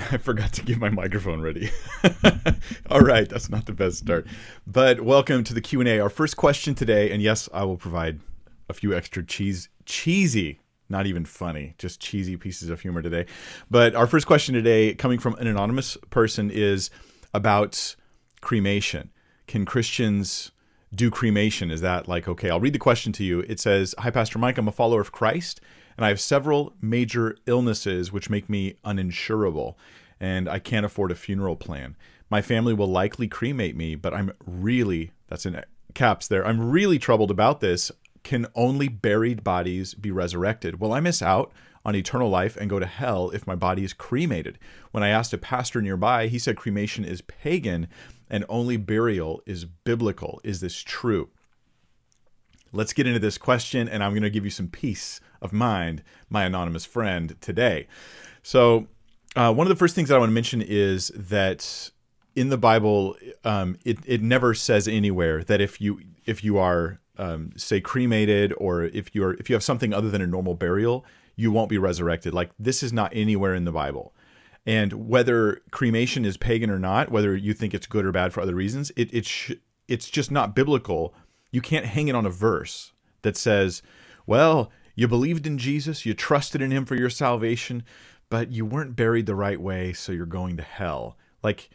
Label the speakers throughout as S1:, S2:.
S1: and I forgot to get my microphone ready. All right, that's not the best start. But welcome to the Q&A. Our first question today, and yes, I will provide a few extra cheese cheesy, not even funny, just cheesy pieces of humor today. But our first question today coming from an anonymous person is about cremation. Can Christians do cremation? Is that like okay? I'll read the question to you. It says, "Hi Pastor Mike, I'm a follower of Christ." And I have several major illnesses which make me uninsurable, and I can't afford a funeral plan. My family will likely cremate me, but I'm really, that's in caps there, I'm really troubled about this. Can only buried bodies be resurrected? Will I miss out on eternal life and go to hell if my body is cremated? When I asked a pastor nearby, he said cremation is pagan and only burial is biblical. Is this true? Let's get into this question, and I'm going to give you some peace of mind, my anonymous friend, today. So, uh, one of the first things that I want to mention is that in the Bible, um, it it never says anywhere that if you if you are um, say cremated or if you're if you have something other than a normal burial, you won't be resurrected. Like this is not anywhere in the Bible. And whether cremation is pagan or not, whether you think it's good or bad for other reasons, it it sh- it's just not biblical. You can't hang it on a verse that says, "Well, you believed in Jesus, you trusted in him for your salvation, but you weren't buried the right way, so you're going to hell. Like,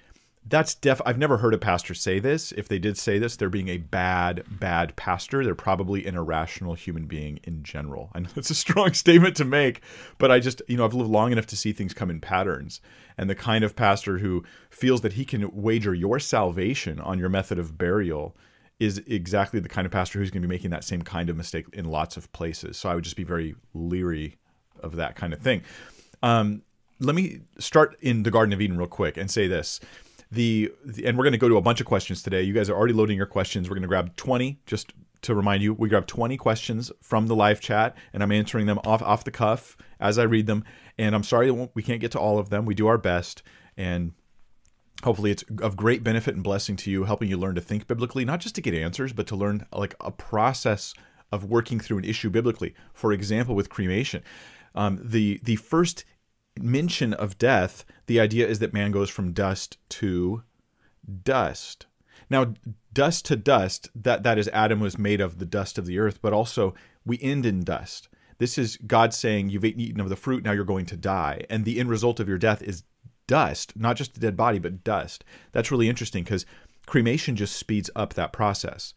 S1: that's def I've never heard a pastor say this. If they did say this, they're being a bad, bad pastor. They're probably an irrational human being in general. I know it's a strong statement to make, but I just, you know, I've lived long enough to see things come in patterns. And the kind of pastor who feels that he can wager your salvation on your method of burial is exactly the kind of pastor who's going to be making that same kind of mistake in lots of places. So I would just be very leery of that kind of thing. Um, let me start in the Garden of Eden real quick and say this. The, the and we're going to go to a bunch of questions today. You guys are already loading your questions. We're going to grab 20 just to remind you. We grab 20 questions from the live chat and I'm answering them off off the cuff as I read them. And I'm sorry we can't get to all of them. We do our best and hopefully it's of great benefit and blessing to you helping you learn to think biblically not just to get answers but to learn like a process of working through an issue biblically. For example with cremation um, the the first mention of death the idea is that man goes from dust to dust. Now dust to dust that that is adam was made of the dust of the earth but also we end in dust. This is god saying you've eaten of the fruit now you're going to die and the end result of your death is dust, not just a dead body, but dust. That's really interesting because cremation just speeds up that process,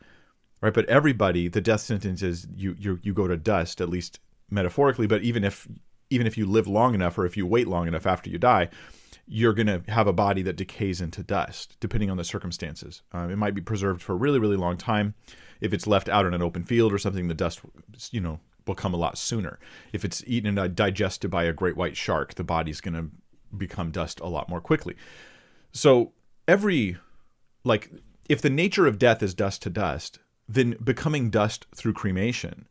S1: right? But everybody, the death sentence is you you you go to dust, at least metaphorically. But even if even if you live long enough, or if you wait long enough after you die, you're going to have a body that decays into dust, depending on the circumstances. Um, it might be preserved for a really really long time. If it's left out in an open field or something, the dust, you know, will come a lot sooner. If it's eaten and digested by a great white shark, the body's going to become dust a lot more quickly. So every like if the nature of death is dust to dust, then becoming dust through cremation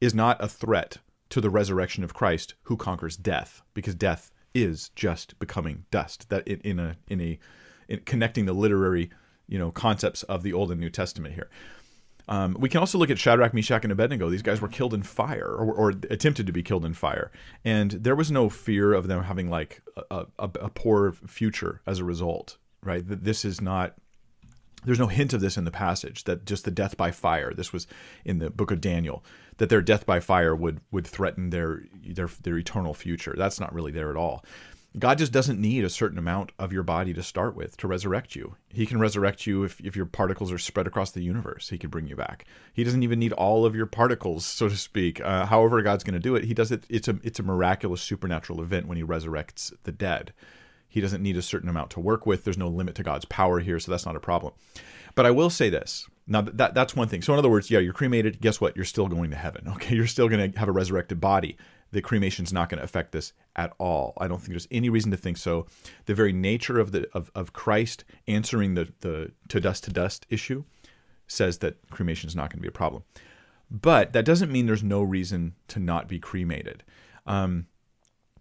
S1: is not a threat to the resurrection of Christ who conquers death because death is just becoming dust that in, in a in a in connecting the literary you know concepts of the old and new testament here um, we can also look at Shadrach, Meshach, and Abednego. These guys were killed in fire, or, or, attempted to be killed in fire, and there was no fear of them having like a, a, a poor future as a result. Right? This is not. There's no hint of this in the passage that just the death by fire. This was in the book of Daniel that their death by fire would would threaten their their their eternal future. That's not really there at all. God just doesn't need a certain amount of your body to start with to resurrect you. He can resurrect you if, if your particles are spread across the universe. He can bring you back. He doesn't even need all of your particles, so to speak. Uh, however, God's going to do it. He does it. It's a it's a miraculous supernatural event when He resurrects the dead. He doesn't need a certain amount to work with. There's no limit to God's power here, so that's not a problem. But I will say this. Now that that's one thing. So in other words, yeah, you're cremated. Guess what? You're still going to heaven. Okay, you're still going to have a resurrected body the cremation is not going to affect this at all. I don't think there's any reason to think so. The very nature of the of, of Christ answering the the to dust to dust issue says that cremation is not going to be a problem. But that doesn't mean there's no reason to not be cremated. Um,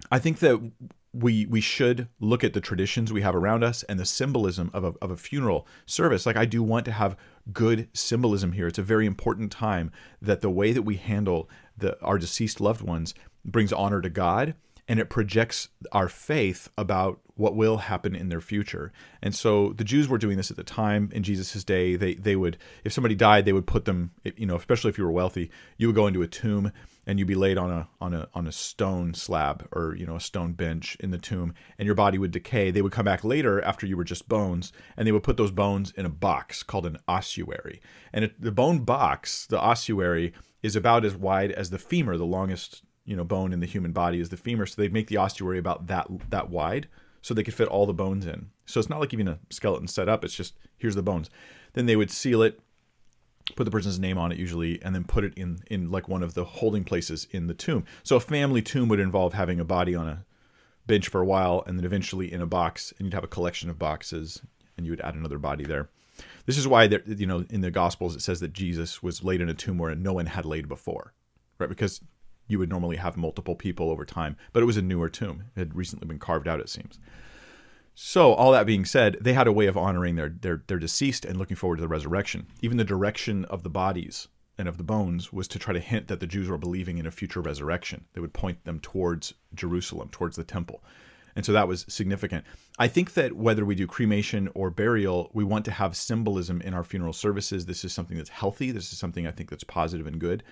S1: I think that we we should look at the traditions we have around us and the symbolism of a, of a funeral service. Like I do want to have good symbolism here. It's a very important time that the way that we handle the our deceased loved ones brings honor to God and it projects our faith about what will happen in their future. And so the Jews were doing this at the time in Jesus' day. They they would if somebody died, they would put them, you know, especially if you were wealthy, you would go into a tomb and you'd be laid on a on a on a stone slab or you know a stone bench in the tomb, and your body would decay. They would come back later after you were just bones, and they would put those bones in a box called an ossuary. And it, the bone box, the ossuary, is about as wide as the femur, the longest you know bone in the human body is the femur. So they'd make the ossuary about that that wide, so they could fit all the bones in. So it's not like even a skeleton set up. It's just here's the bones. Then they would seal it, put the person's name on it usually, and then put it in in like one of the holding places in the tomb. So a family tomb would involve having a body on a bench for a while, and then eventually in a box, and you'd have a collection of boxes, and you would add another body there. This is why, there, you know, in the Gospels it says that Jesus was laid in a tomb where no one had laid before, right? Because you would normally have multiple people over time, but it was a newer tomb. It had recently been carved out, it seems. So, all that being said, they had a way of honoring their, their, their deceased and looking forward to the resurrection. Even the direction of the bodies and of the bones was to try to hint that the Jews were believing in a future resurrection. They would point them towards Jerusalem, towards the temple. And so that was significant. I think that whether we do cremation or burial, we want to have symbolism in our funeral services. This is something that's healthy. This is something I think that's positive and good.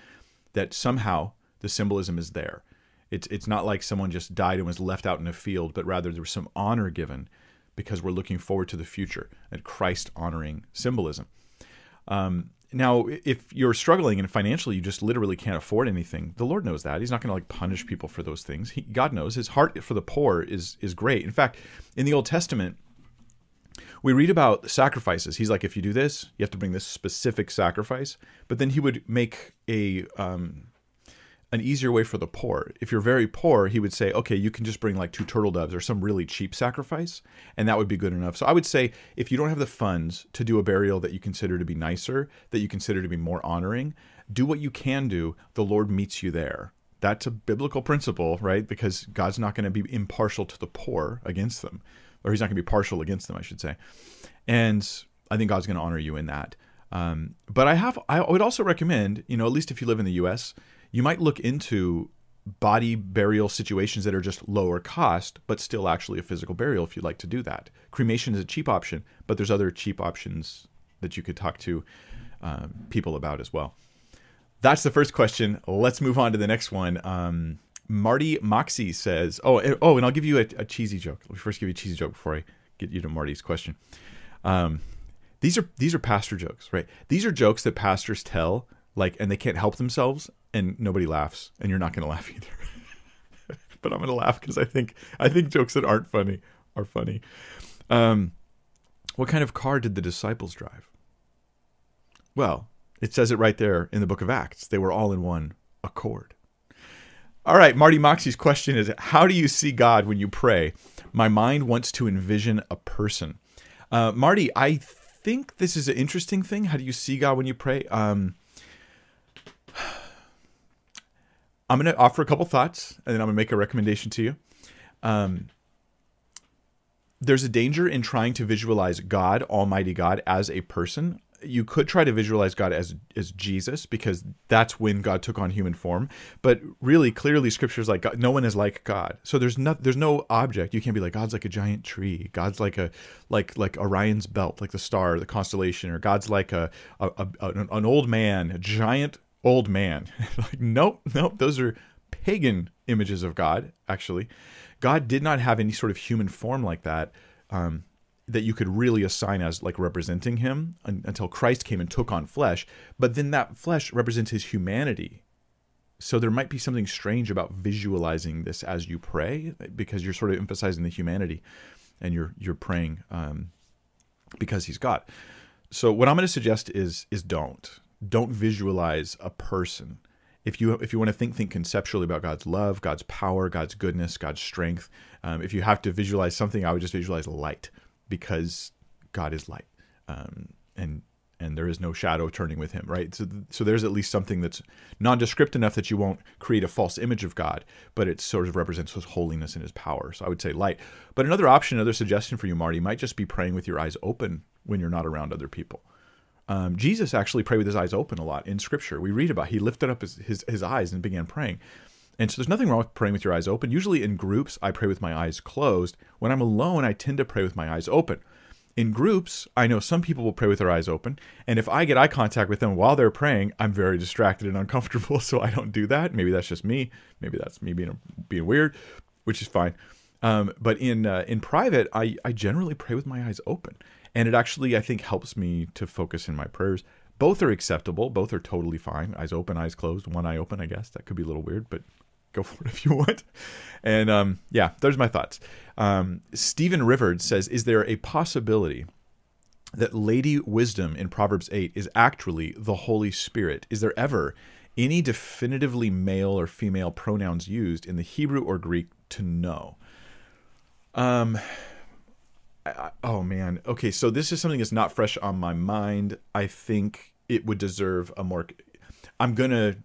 S1: That somehow the symbolism is there. It's it's not like someone just died and was left out in a field, but rather there was some honor given because we're looking forward to the future and Christ honoring symbolism. Um, now, if you're struggling and financially you just literally can't afford anything, the Lord knows that. He's not going to like punish people for those things. He, God knows His heart for the poor is is great. In fact, in the Old Testament, we read about sacrifices. He's like, if you do this, you have to bring this specific sacrifice. But then He would make a um, an easier way for the poor. If you're very poor, he would say, okay, you can just bring like two turtle doves or some really cheap sacrifice, and that would be good enough. So I would say if you don't have the funds to do a burial that you consider to be nicer, that you consider to be more honoring, do what you can do. The Lord meets you there. That's a biblical principle, right? Because God's not going to be impartial to the poor against them, or He's not going to be partial against them, I should say. And I think God's going to honor you in that. Um, but I have, I would also recommend, you know, at least if you live in the U.S., you might look into body burial situations that are just lower cost, but still actually a physical burial if you'd like to do that. Cremation is a cheap option, but there's other cheap options that you could talk to um, people about as well. That's the first question. Let's move on to the next one. Um, Marty Moxie says, "Oh, oh, and I'll give you a, a, cheesy joke. Let me first give you a cheesy joke before I get you to Marty's question. Um, these are these are pastor jokes, right? These are jokes that pastors tell, like, and they can't help themselves, and nobody laughs, and you're not going to laugh either. but I'm going to laugh because I think I think jokes that aren't funny are funny. Um, what kind of car did the disciples drive? Well, it says it right there in the book of Acts. They were all in one accord. All right, Marty Moxie's question is How do you see God when you pray? My mind wants to envision a person. Uh, Marty, I think this is an interesting thing. How do you see God when you pray? Um, I'm going to offer a couple thoughts and then I'm going to make a recommendation to you. Um, there's a danger in trying to visualize God, Almighty God, as a person. You could try to visualize God as as Jesus because that's when God took on human form. But really, clearly, Scripture's like God, no one is like God. So there's no there's no object. You can't be like God's like a giant tree. God's like a like like Orion's belt, like the star, the constellation, or God's like a, a, a an old man, a giant old man. like, nope, nope. Those are pagan images of God, actually. God did not have any sort of human form like that um, that you could really assign as like representing him un- until Christ came and took on flesh. But then that flesh represents his humanity. So there might be something strange about visualizing this as you pray because you're sort of emphasizing the humanity and you're you're praying um, because he's God. So what I'm going to suggest is is don't don't visualize a person. If you if you want to think think conceptually about God's love, God's power, God's goodness, God's strength, um, if you have to visualize something, I would just visualize light because God is light, um, and and there is no shadow turning with Him, right? So so there's at least something that's nondescript enough that you won't create a false image of God, but it sort of represents His holiness and His power. So I would say light. But another option, another suggestion for you, Marty, might just be praying with your eyes open when you're not around other people. Um, Jesus actually prayed with his eyes open a lot in Scripture. We read about he lifted up his, his, his eyes and began praying. And so there's nothing wrong with praying with your eyes open. Usually in groups, I pray with my eyes closed. When I'm alone, I tend to pray with my eyes open. In groups, I know some people will pray with their eyes open. And if I get eye contact with them while they're praying, I'm very distracted and uncomfortable. So I don't do that. Maybe that's just me. Maybe that's me being, being weird, which is fine. Um, but in uh, in private, I, I generally pray with my eyes open. And it actually, I think, helps me to focus in my prayers. Both are acceptable. Both are totally fine. Eyes open, eyes closed, one eye open, I guess. That could be a little weird, but go for it if you want. And um, yeah, there's my thoughts. Um, Stephen Rivard says, "Is there a possibility that Lady Wisdom in Proverbs eight is actually the Holy Spirit? Is there ever any definitively male or female pronouns used in the Hebrew or Greek to know?" Um. I, oh man. Okay, so this is something that's not fresh on my mind. I think it would deserve a more. I'm gonna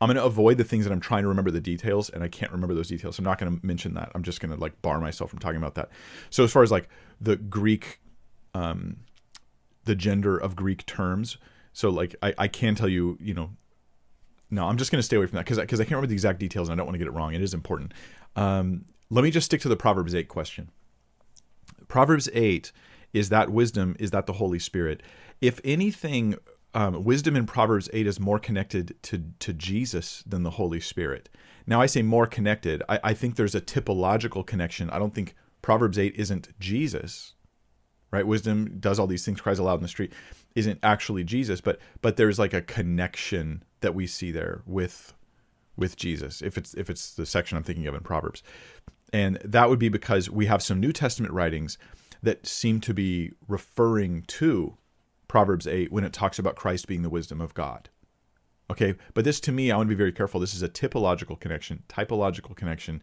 S1: I'm to avoid the things that I'm trying to remember the details, and I can't remember those details. So I'm not to mention that. I'm just to like bar myself from talking about that. So as far as like the Greek, um, the gender of Greek terms, so like I, I can tell you, you know, no, I'm just to stay away from that because because I can't remember the exact details and I don't want to get it wrong. It is important. Um, let me just stick to the Proverbs eight question. Proverbs eight is that wisdom is that the Holy Spirit. If anything um, wisdom in Proverbs 8 is more connected to, to Jesus than the Holy Spirit. Now, I say more connected. I, I think there's a typological connection. I don't think Proverbs 8 isn't Jesus, right? Wisdom does all these things, cries aloud in the street, isn't actually Jesus, but but there's like a connection that we see there with with Jesus. If it's if it's the section I'm thinking of in Proverbs, and that would be because we have some New Testament writings that seem to be referring to Proverbs 8 when it talks about Christ being the wisdom of God. Okay, but this to me, I want to be very careful. This is a typological connection, typological connection.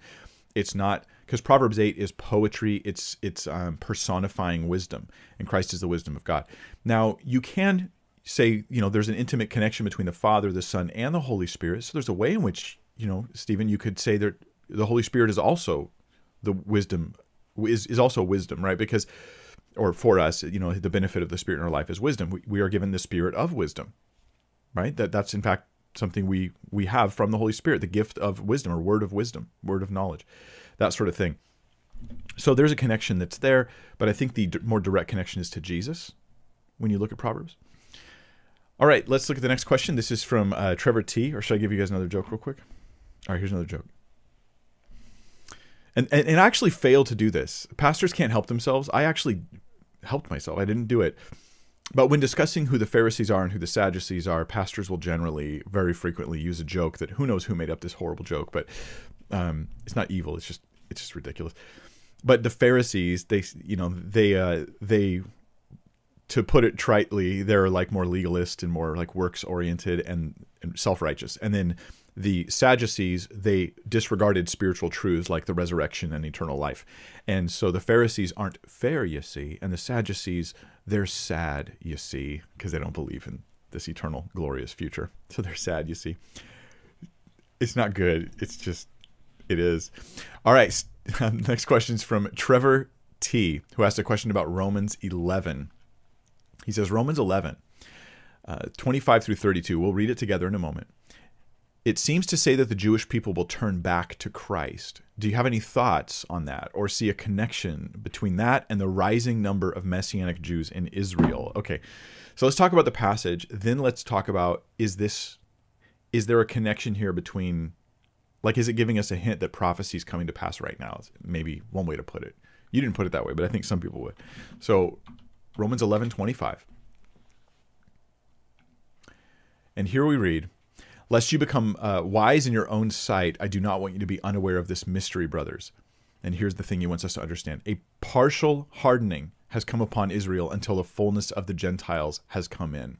S1: It's not because Proverbs 8 is poetry, it's it's um, personifying wisdom, and Christ is the wisdom of God. Now, you can say, you know, there's an intimate connection between the Father, the Son, and the Holy Spirit. So there's a way in which, you know, Stephen, you could say that the Holy Spirit is also the wisdom is, is also wisdom, right? Because or for us, you know, the benefit of the Spirit in our life is wisdom. We, we are given the Spirit of wisdom, right? That that's in fact something we we have from the Holy Spirit, the gift of wisdom or word of wisdom, word of knowledge, that sort of thing. So there's a connection that's there, but I think the d- more direct connection is to Jesus when you look at Proverbs. All right, let's look at the next question. This is from uh, Trevor T. Or should I give you guys another joke real quick? All right, here's another joke. And, and, and I actually failed to do this. Pastors can't help themselves. I actually helped myself. I didn't do it. But when discussing who the Pharisees are and who the Sadducees are, pastors will generally, very frequently, use a joke that who knows who made up this horrible joke, but um, it's not evil. It's just it's just ridiculous. But the Pharisees, they you know they uh, they to put it tritely, they're like more legalist and more like works oriented and, and self righteous. And then the Sadducees, they disregarded spiritual truths like the resurrection and eternal life. And so the Pharisees aren't fair, you see, and the Sadducees, they're sad, you see, because they don't believe in this eternal, glorious future. So they're sad, you see. It's not good. It's just, it is. All right. Next question is from Trevor T, who asked a question about Romans 11. He says, Romans 11, uh, 25 through 32. We'll read it together in a moment it seems to say that the Jewish people will turn back to Christ. Do you have any thoughts on that or see a connection between that and the rising number of Messianic Jews in Israel? Okay. So let's talk about the passage. Then let's talk about is this is there a connection here between like is it giving us a hint that prophecy is coming to pass right now? Maybe one way to put it. You didn't put it that way, but I think some people would. So Romans 11:25. And here we read Lest you become uh, wise in your own sight, I do not want you to be unaware of this mystery, brothers. And here's the thing he wants us to understand a partial hardening has come upon Israel until the fullness of the Gentiles has come in.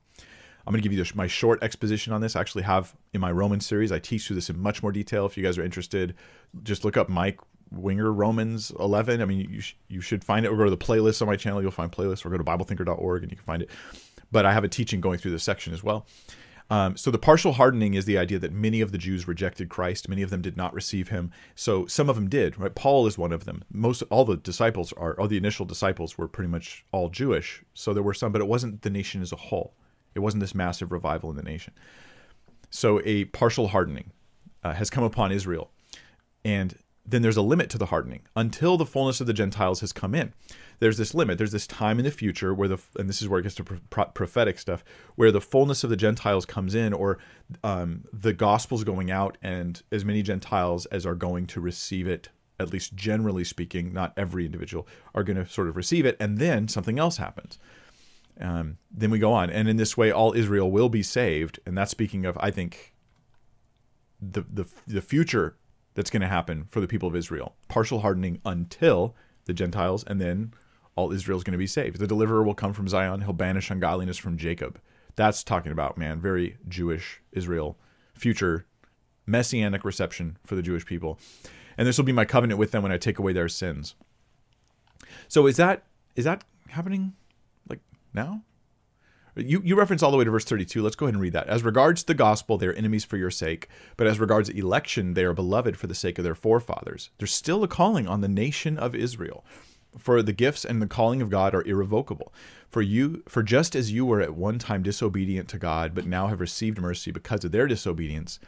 S1: I'm going to give you my short exposition on this. I actually have in my Roman series, I teach through this in much more detail. If you guys are interested, just look up Mike Winger Romans 11. I mean, you, sh- you should find it or go to the playlist on my channel. You'll find playlists or go to BibleThinker.org and you can find it. But I have a teaching going through this section as well. Um, so the partial hardening is the idea that many of the Jews rejected Christ. Many of them did not receive him. So some of them did. Right? Paul is one of them. Most all the disciples are, all the initial disciples were pretty much all Jewish. So there were some, but it wasn't the nation as a whole. It wasn't this massive revival in the nation. So a partial hardening. uh, has come upon Israel. And then there's a limit to the hardening until the fullness of the Gentiles has come in. There's this limit. There's this time in the future where the, and this is where it gets to pro- prophetic stuff, where the fullness of the Gentiles comes in, or um, the gospel's going out, and as many Gentiles as are going to receive it, at least generally speaking, not every individual, are going to sort of receive it, and then something else happens. Um, then we go on, and in this way, all Israel will be saved, and that's speaking of, I think, the the the future that's going to happen for the people of Israel. Partial hardening until the Gentiles, and then all Israel is going to be saved. The deliverer will come from Zion. He'll banish ungodliness from Jacob. That's talking about, man, very Jewish Israel, future messianic reception for the Jewish people. And this will be my covenant with them when I take away their sins. So is that is that happening like now? You, you reference all the way to verse 32. Let's go ahead and read that. As regards the gospel, they are enemies for your sake, but as regards election, they are beloved for the sake of their forefathers. There's still a calling on the nation of Israel. For the gifts and the calling of God are irrevocable. For you, for just as you were at one time disobedient to God, but now have received mercy because of their disobedience,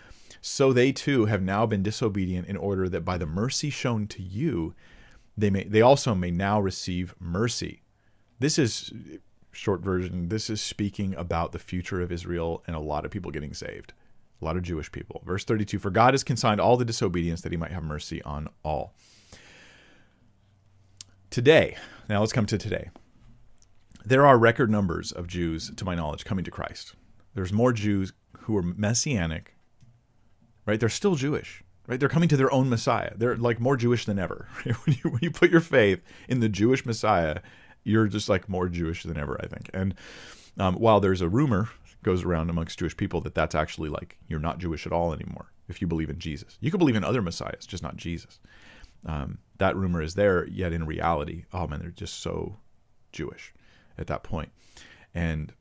S1: so they too have now been disobedient in order that by the mercy shown to you, they may they also may now receive mercy. This is short version, this is speaking about the future of Israel and a lot of people getting saved, a lot of Jewish people. Verse 32 For God has consigned all the disobedience that he might have mercy on all. Today, now let's come to today. There are record numbers of Jews, to my knowledge, coming to Christ. There's more Jews who are messianic, right? They're still Jewish, right? They're coming to their own Messiah. They're like more Jewish than ever. when, you, when you put your faith in the Jewish Messiah, you're just like more Jewish than ever, I think. And um, while there's a rumor goes around amongst Jewish people that that's actually like you're not Jewish at all anymore if you believe in Jesus. You can believe in other messiahs, just not Jesus. Um, that rumor is there, yet in reality, oh man, they're just so Jewish at that point. And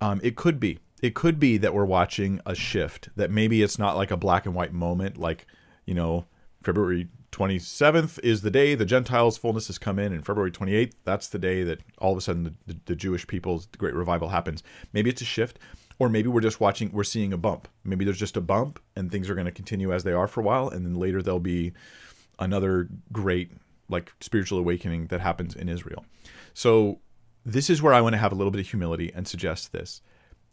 S1: um, it could be, it could be that we're watching a shift. That maybe it's not like a black and white moment, like you know February 27th is the day the Gentiles' fullness has come in, and February 28th, that's the day that all of a sudden the, the, the Jewish people's great revival happens. Maybe it's a shift, or maybe we're just watching, we're seeing a bump. Maybe there's just a bump, and things are going to continue as they are for a while, and then later there'll be another great, like, spiritual awakening that happens in Israel. So, this is where I want to have a little bit of humility and suggest this.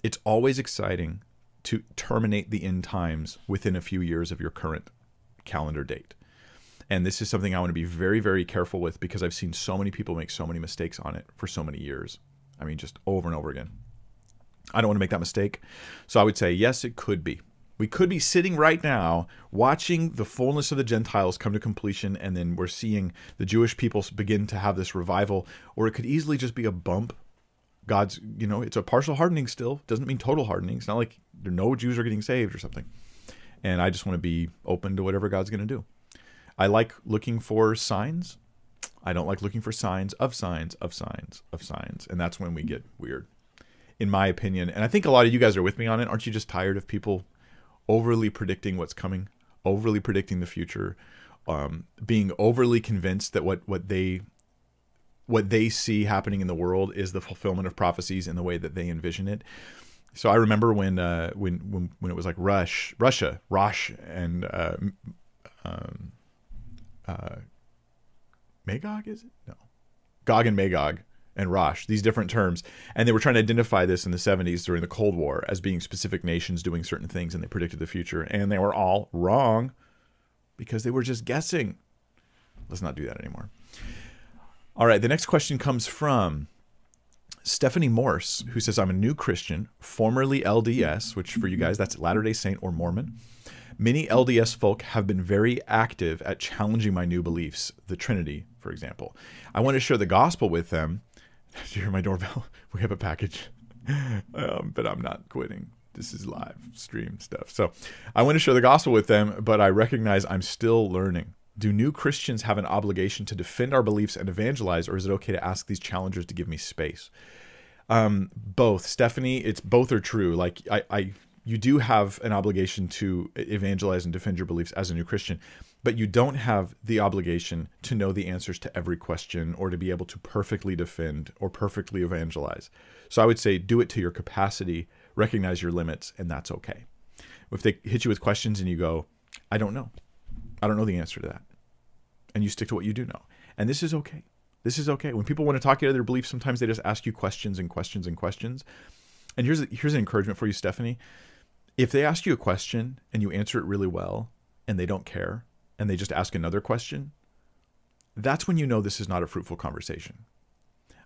S1: It's always exciting to terminate the end times within a few years of your current calendar date and this is something I want to be very, very careful with because I've seen so many people make so many mistakes on it for so many years. I mean, just over and over again. I don't want to make that mistake. So I would say, yes, it could be. We could be sitting right now watching the fullness of the Gentiles come to completion, and then we're seeing the Jewish people begin to have this revival, or it could easily just be a bump. God's, you know, it's a partial hardening still. Doesn't mean total hardening. It's not like no Jews are getting saved or something. And I just want to be open to whatever God's going to do. I like looking for signs. I don't like looking for signs of signs of signs of signs. And that's when we get weird, in my opinion. And I think a lot of you guys are with me on it. Aren't you just tired of people overly predicting what's coming, overly predicting the future, um, being overly convinced that what, what they what they see happening in the world is the fulfillment of prophecies in the way that they envision it. So I remember when uh, when when when it was like Rush, Russia, Rosh, and uh, um, uh, Magog, is it? No. Gog and Magog and Rosh, these different terms. And they were trying to identify this in the 70s during the Cold War as being specific nations doing certain things, and they predicted the future. And they were all wrong because they were just guessing. Let's not do that anymore. All right, the next question comes from Stephanie Morse, who says, I'm a new Christian, formerly LDS, which for you guys, that's Latter day Saint or Mormon. Many LDS folk have been very active at challenging my new beliefs, the Trinity, for example. I want to share the gospel with them. Did you hear my doorbell? We have a package, um, but I'm not quitting. This is live stream stuff. So I want to share the gospel with them, but I recognize I'm still learning. Do new Christians have an obligation to defend our beliefs and evangelize, or is it okay to ask these challengers to give me space? Um, both, Stephanie. It's both are true. Like I, I you do have an obligation to evangelize and defend your beliefs as a new Christian, but you don't have the obligation to know the answers to every question or to be able to perfectly defend or perfectly evangelize. So I would say do it to your capacity, recognize your limits, and that's okay. if they hit you with questions and you go, I don't know. I don't know the answer to that. And you stick to what you do know. And this is okay. This is okay. When people want to talk you out their beliefs, sometimes they just ask you questions and questions and questions. And here's here's an encouragement for you, Stephanie. If they ask you a question and you answer it really well and they don't care and they just ask another question, that's when you know this is not a fruitful conversation.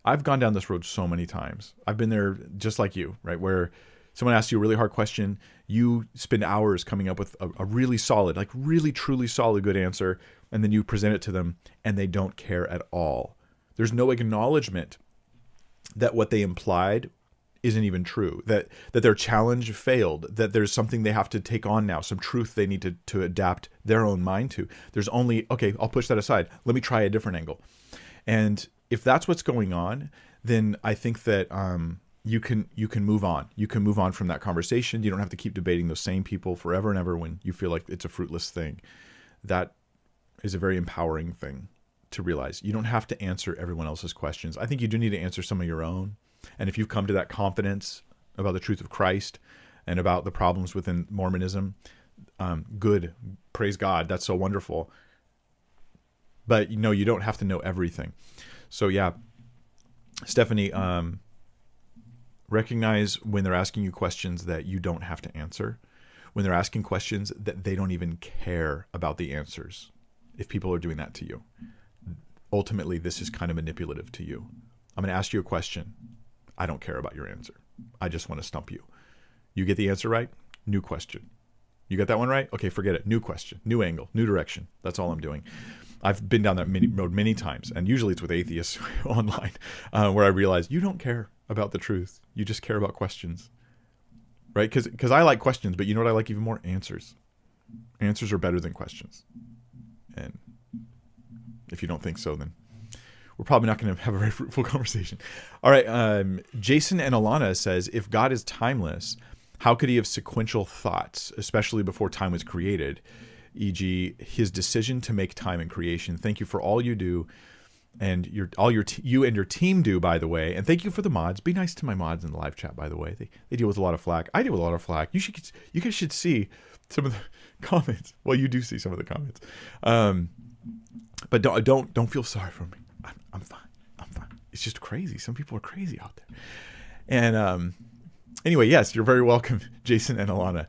S1: I've gone down this road so many times. I've been there just like you, right? Where someone asks you a really hard question, you spend hours coming up with a, a, really solid, like really truly solid good answer, and then you present it to them and they don't care at all. There's no acknowledgement that what they implied isn't even true that that their challenge failed that there's something they have to take on now some truth they need to to adapt their own mind to. There's only okay I'll push that aside. Let me try a different angle. And if that's what's going on then I think that um, you can you can move on. You can move on from that conversation. You don't have to keep debating those same people forever and ever when you feel like it's a fruitless thing. That is a very empowering thing to realize. You don't have to answer everyone else's questions. I think you do need to answer some of your own and if you've come to that confidence about the truth of Christ and about the problems within Mormonism, um, good. Praise God. That's so wonderful. But you know, you don't have to know everything. So yeah, Stephanie, um, recognize when they're asking you questions that you don't have to answer. When they're asking questions that they don't even care about the answers. If people are doing that to you, ultimately, this is kind of manipulative to you. I'm going to ask you a question. I don't care about your answer. I just want to stump you. You get the answer right, new question. You got that one right? Okay, forget it. New question, new angle, new direction. That's all I'm doing. I've been down that many, road many times, and usually it's with atheists online, uh, where I realize you don't care about the truth. You just care about questions, right? Because I like questions, but you know what I like even more? Answers. Answers are better than questions. And if you don't think so, then we're probably not going to have a very fruitful conversation. All right. Um, Jason and Alana says, if God is timeless, how could he have sequential thoughts, especially before time was created? E.g., his decision to make time in creation. Thank you for all you do, and your all your t- you and your team do, by the way. And thank you for the mods. Be nice to my mods in the live chat, by the way. They they deal with a lot of flack. I deal with a lot of flack. You should you guys should see some of the comments. Well, you do see some of the comments, um, but don't don't don't feel sorry for me. I'm, fine. I'm fine. It's just crazy. Some people are crazy out there. And um, anyway, yes, you're very welcome, Jason and Alana.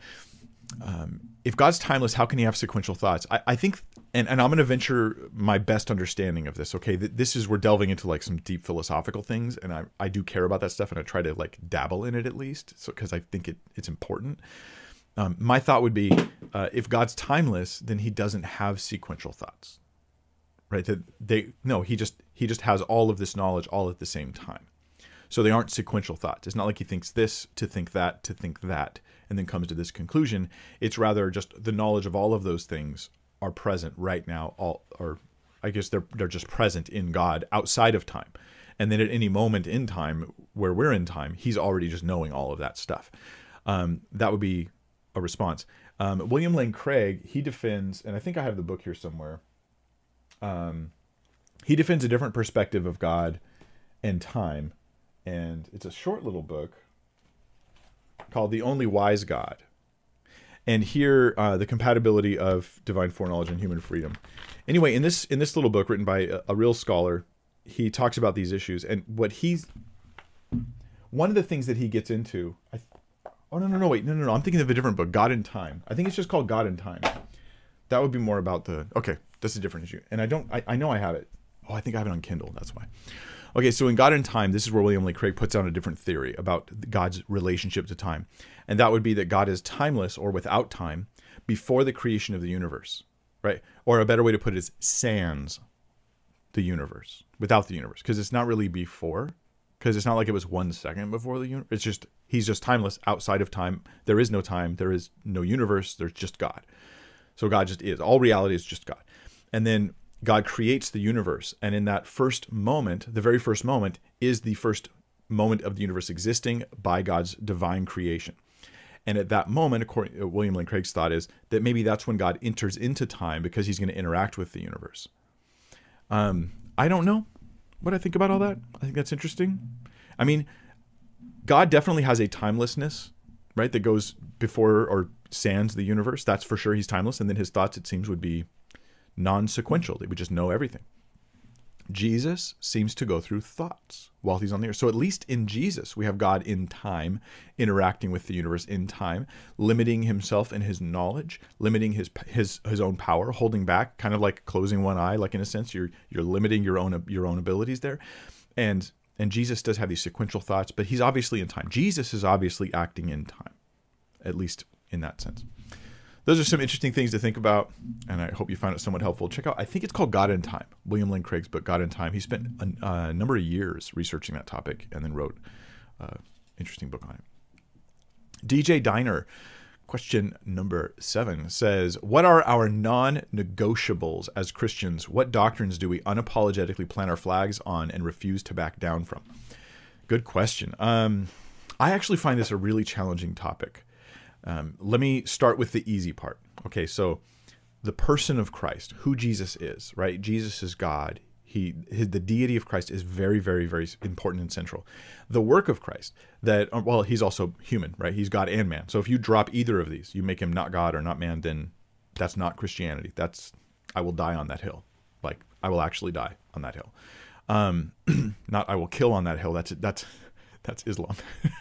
S1: Um, if God's timeless, how can he have sequential thoughts? I, I think, and, and I'm going to venture my best understanding of this. Okay, this is we're delving into like some deep philosophical things, and I I do care about that stuff, and I try to like dabble in it at least, so because I think it it's important. Um, my thought would be, uh, if God's timeless, then He doesn't have sequential thoughts right that they no he just he just has all of this knowledge all at the same time. So they aren't sequential thoughts. It's not like he thinks this to think that to think that and then comes to this conclusion. It's rather just the knowledge of all of those things are present right now all or i guess they're they're just present in god outside of time. And then at any moment in time where we're in time he's already just knowing all of that stuff. Um, that would be a response. Um, william lane craig he defends and i think i have the book here somewhere um, he defends a different perspective of God and time, and it's a short little book called "The Only Wise God." And here, uh, the compatibility of divine foreknowledge and human freedom. Anyway, in this in this little book written by a, a real scholar, he talks about these issues and what he's one of the things that he gets into. I, oh no no no wait no no no! I'm thinking of a different book, God in Time. I think it's just called God in Time. That would be more about the okay. That's a different issue. And I don't, I, I know I have it. Oh, I think I have it on Kindle. That's why. Okay, so in God and Time, this is where William Lane Craig puts out a different theory about God's relationship to time. And that would be that God is timeless or without time before the creation of the universe, right? Or a better way to put it is sans the universe, without the universe, because it's not really before, because it's not like it was one second before the universe. It's just, he's just timeless outside of time. There is no time, there is no universe, there's just God. So God just is. All reality is just God. And then God creates the universe. And in that first moment, the very first moment, is the first moment of the universe existing by God's divine creation. And at that moment, according to uh, William Lane Craig's thought is that maybe that's when God enters into time because he's going to interact with the universe. Um, I don't know what I think about all that. I think that's interesting. I mean, God definitely has a timelessness, right, that goes before or sans the universe. That's for sure. He's timeless. And then his thoughts, it seems, would be non sequential. They would just know everything. Jesus seems to go through thoughts while he's on the earth. So at least in Jesus, we have God in time, interacting with the universe in time, limiting himself in his knowledge, limiting his his his own power, holding back, kind of like closing one eye, like in a sense you're you're limiting your own your own abilities there. And and Jesus does have these sequential thoughts, but he's obviously in time. Jesus is obviously acting in time, at least in that sense those are some interesting things to think about, and I hope you find it somewhat helpful. Check out, I think it's called God in Time, William Lane Craig's book, God in Time. He spent a, a number of years researching that topic and then wrote an interesting book on it. DJ Diner, question number seven says, What are our non negotiables as Christians? What doctrines do we unapologetically plant our flags on and refuse to back down from? Good question. Um, I actually find this a really challenging topic. Um, let me start with the easy part. Okay, so the person of Christ, who Jesus is, right? Jesus is God. He, his, the deity of Christ is very, very, very important and central. The work of Christ, that uh, well, he's also human, right? He's God and man. So if you drop either of these, you make him not God or not man, then that's not Christianity. That's I will die on that hill. Like I will actually die on that hill. Um, not I will kill on that hill. That's that's that's Islam.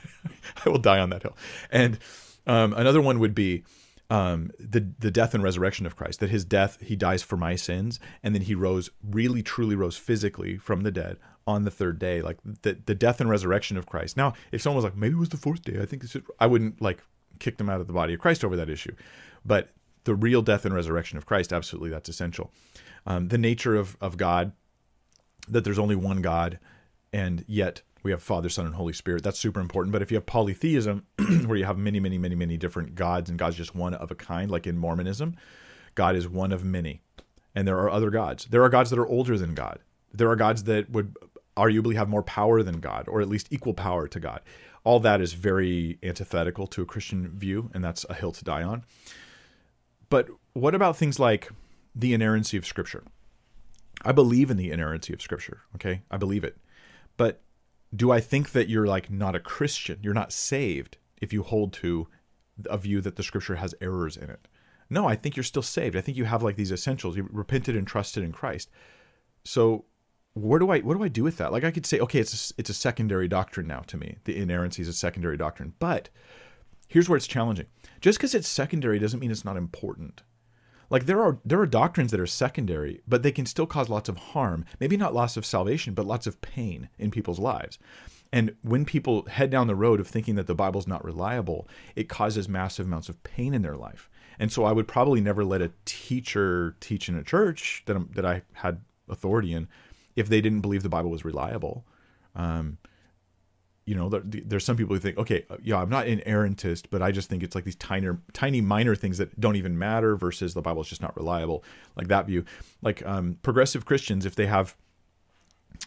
S1: I will die on that hill. And um, another one would be um, the the death and resurrection of Christ. That his death, he dies for my sins, and then he rose, really truly rose physically from the dead on the third day. Like the the death and resurrection of Christ. Now, if someone was like, maybe it was the fourth day, I think this is, I wouldn't like kick them out of the body of Christ over that issue, but the real death and resurrection of Christ, absolutely, that's essential. Um, the nature of of God, that there's only one God, and yet we have Father, Son, and Holy Spirit. That's super important. But if you have polytheism, where you have many, many, many, many different gods, and God's just one of a kind, like in Mormonism, God is one of many. And there are other gods. There are gods that are older than God. There are gods that would arguably have more power than God, or at least equal power to God. All that is very antithetical to a Christian view, and that's a hill to die on. But what about things like the inerrancy of Scripture? I believe in the inerrancy of Scripture, okay? I believe it. But do I think that you're like not a Christian? You're not saved if you hold to a view that the scripture has errors in it. No, I think you're still saved. I think you have like these essentials. You repented and trusted in Christ. So where do I what do I do with that? Like I could say, okay, it's a, it's a secondary doctrine now to me. The inerrancy is a secondary doctrine. But here's where it's challenging. Just because it's secondary doesn't mean it's not important. Like there are there are doctrines that are secondary, but they can still cause lots of harm. Maybe not loss of salvation, but lots of pain in people's lives. And when people head down the road of thinking that the Bible's not reliable, it causes massive amounts of pain in their life. And so I would probably never let a teacher teach in a church that, that I had authority in if they didn't believe the Bible was reliable. Um, you know, there, there's some people who think, okay, uh, yeah, I'm not an errantist, but I just think it's like these tiny, tiny minor things that don't even matter versus the Bible is just not reliable. Like that view, like um, progressive Christians, if they have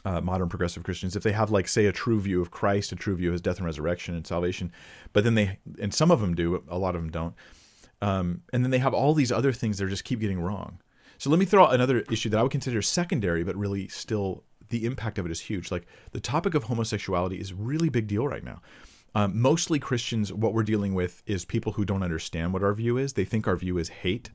S1: uh, modern progressive Christians, if they have like say a true view of Christ, a true view of His death and resurrection and salvation, but then they, and some of them do, a lot of them don't, um, and then they have all these other things they just keep getting wrong. So let me throw out another issue that I would consider secondary, but really still the impact of it is huge. Like the topic of homosexuality is really big deal right now. Um, mostly Christians, what we're dealing with is people who don't understand what our view is. They think our view is hate,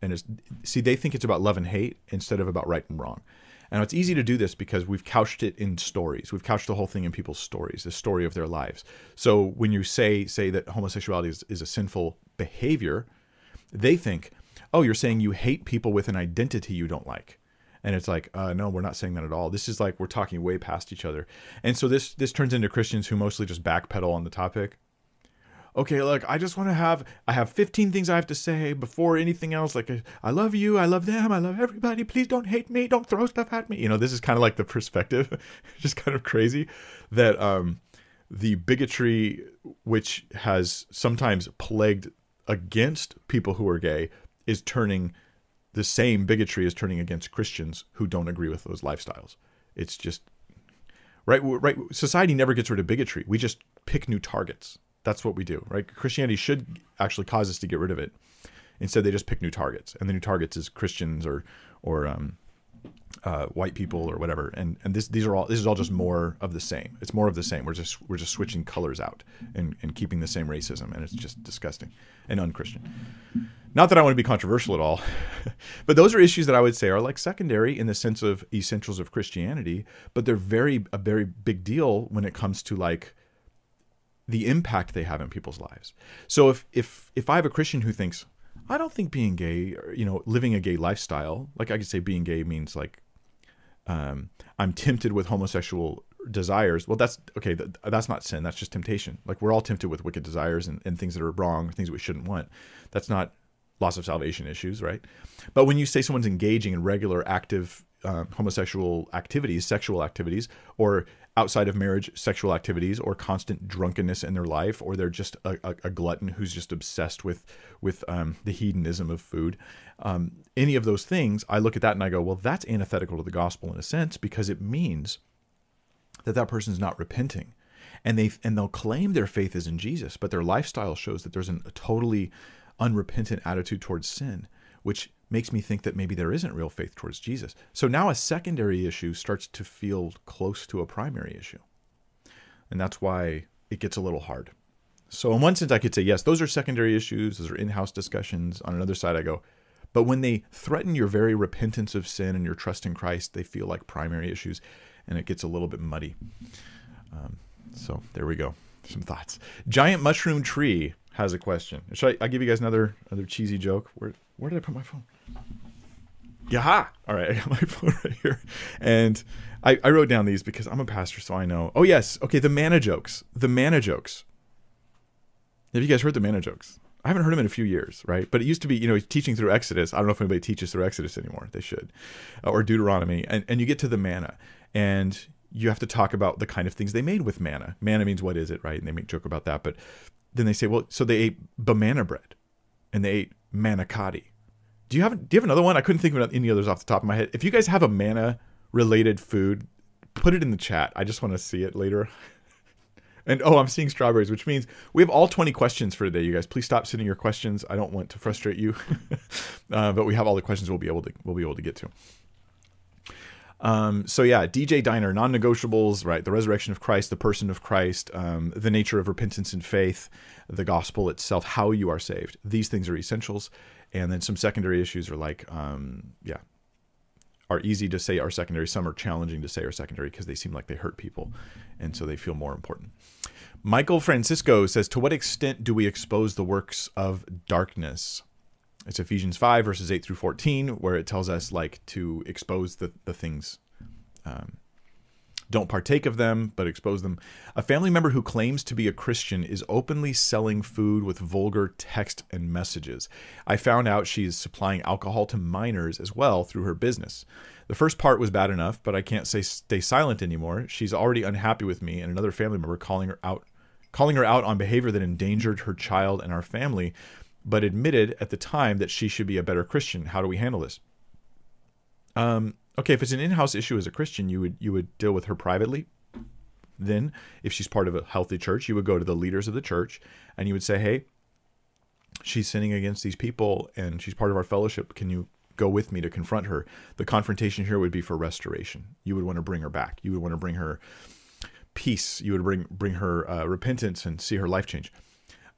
S1: and is see they think it's about love and hate instead of about right and wrong. And it's easy to do this because we've couched it in stories. We've couched the whole thing in people's stories, the story of their lives. So when you say say that homosexuality is, is a sinful behavior, they think, oh, you're saying you hate people with an identity you don't like and it's like uh, no we're not saying that at all. This is like we're talking way past each other. And so this this turns into christians who mostly just backpedal on the topic. Okay look i just want to have i have 15 things i have to say before anything else like i love you i love them i love everybody please don't hate me don't throw stuff at me. You know this is kind of like the perspective just kind of crazy that um the bigotry which has sometimes plagued against people who are gay is turning the same bigotry is turning against Christians who don't agree with those lifestyles. It's just right right society never gets rid of bigotry. We just pick new targets. That's what we do, right? Christianity should actually cause us to get rid of it. Instead, they just pick new targets, and the new targets is Christians or or um, uh, white people or whatever, and and this these are all this is all just more of the same. It's more of the same. We're just we're just switching colors out and, and keeping the same racism, and it's just disgusting and unchristian. Not that I want to be controversial at all, but those are issues that I would say are like secondary in the sense of essentials of Christianity, but they're very a very big deal when it comes to like the impact they have in people's lives. So if if if I have a Christian who thinks I don't think being gay, you know, living a gay lifestyle, like I could say being gay means like um, I'm tempted with homosexual desires. Well, that's okay. That, that's not sin. That's just temptation. Like we're all tempted with wicked desires and, and things that are wrong, things we shouldn't want. That's not loss of salvation issues, right? But when you say someone's engaging in regular, active uh, homosexual activities, sexual activities, or outside of marriage sexual activities, or constant drunkenness in their life, or they're just a, a, a glutton who's just obsessed with with um, the hedonism of food, um, any of those things, I look at that and I go, well, that's antithetical to the gospel in a sense because it means that that person's not repenting. And they and they'll claim their faith is in Jesus, but their lifestyle shows that there's an, a totally unrepentant attitude towards sin, which makes me think that maybe there isn't real faith towards Jesus. So now a secondary issue starts to feel close to a primary issue. And that's why it gets a little hard. So in one sense I could say yes, those are secondary issues, those are in-house discussions. On another side I go, but when they threaten your very repentance of sin and your trust in Christ, they feel like primary issues, and it gets a little bit muddy. Um, so there we go. Some thoughts. Giant mushroom tree has a question. Should I? I'll give you guys another another cheesy joke. Where where did I put my phone? Yeah. All right, I got my phone right here, and I, I wrote down these because I'm a pastor, so I know. Oh yes, okay. The manna jokes. The manna jokes. Have you guys heard the manna jokes? I haven't heard him in a few years, right? But it used to be, you know, teaching through Exodus. I don't know if anybody teaches through Exodus anymore. They should, uh, or Deuteronomy, and and you get to the manna, and you have to talk about the kind of things they made with manna. Manna means what is it, right? And they make joke about that, but then they say, well, so they ate banana bread, and they ate manicotti. Do you have do you have another one? I couldn't think of any others off the top of my head. If you guys have a manna related food, put it in the chat. I just want to see it later. And oh, I'm seeing strawberries, which means we have all 20 questions for today. You guys, please stop sending your questions. I don't want to frustrate you, uh, but we have all the questions we'll be able to we'll be able to get to. Um, so yeah, DJ Diner, non-negotiables, right? The resurrection of Christ, the person of Christ, um, the nature of repentance and faith, the gospel itself, how you are saved. These things are essentials, and then some secondary issues are like, um, yeah, are easy to say are secondary. Some are challenging to say are secondary because they seem like they hurt people, and so they feel more important. Michael Francisco says, "To what extent do we expose the works of darkness?" It's Ephesians five verses eight through fourteen, where it tells us like to expose the the things. Um, don't partake of them, but expose them. A family member who claims to be a Christian is openly selling food with vulgar text and messages. I found out she is supplying alcohol to minors as well through her business. The first part was bad enough, but I can't say stay silent anymore. She's already unhappy with me and another family member calling her out calling her out on behavior that endangered her child and our family, but admitted at the time that she should be a better Christian. How do we handle this? Um, okay, if it's an in-house issue as a Christian, you would you would deal with her privately. Then, if she's part of a healthy church, you would go to the leaders of the church and you would say, "Hey, she's sinning against these people and she's part of our fellowship. Can you go with me to confront her?" The confrontation here would be for restoration. You would want to bring her back. You would want to bring her peace. You would bring bring her uh, repentance and see her life change.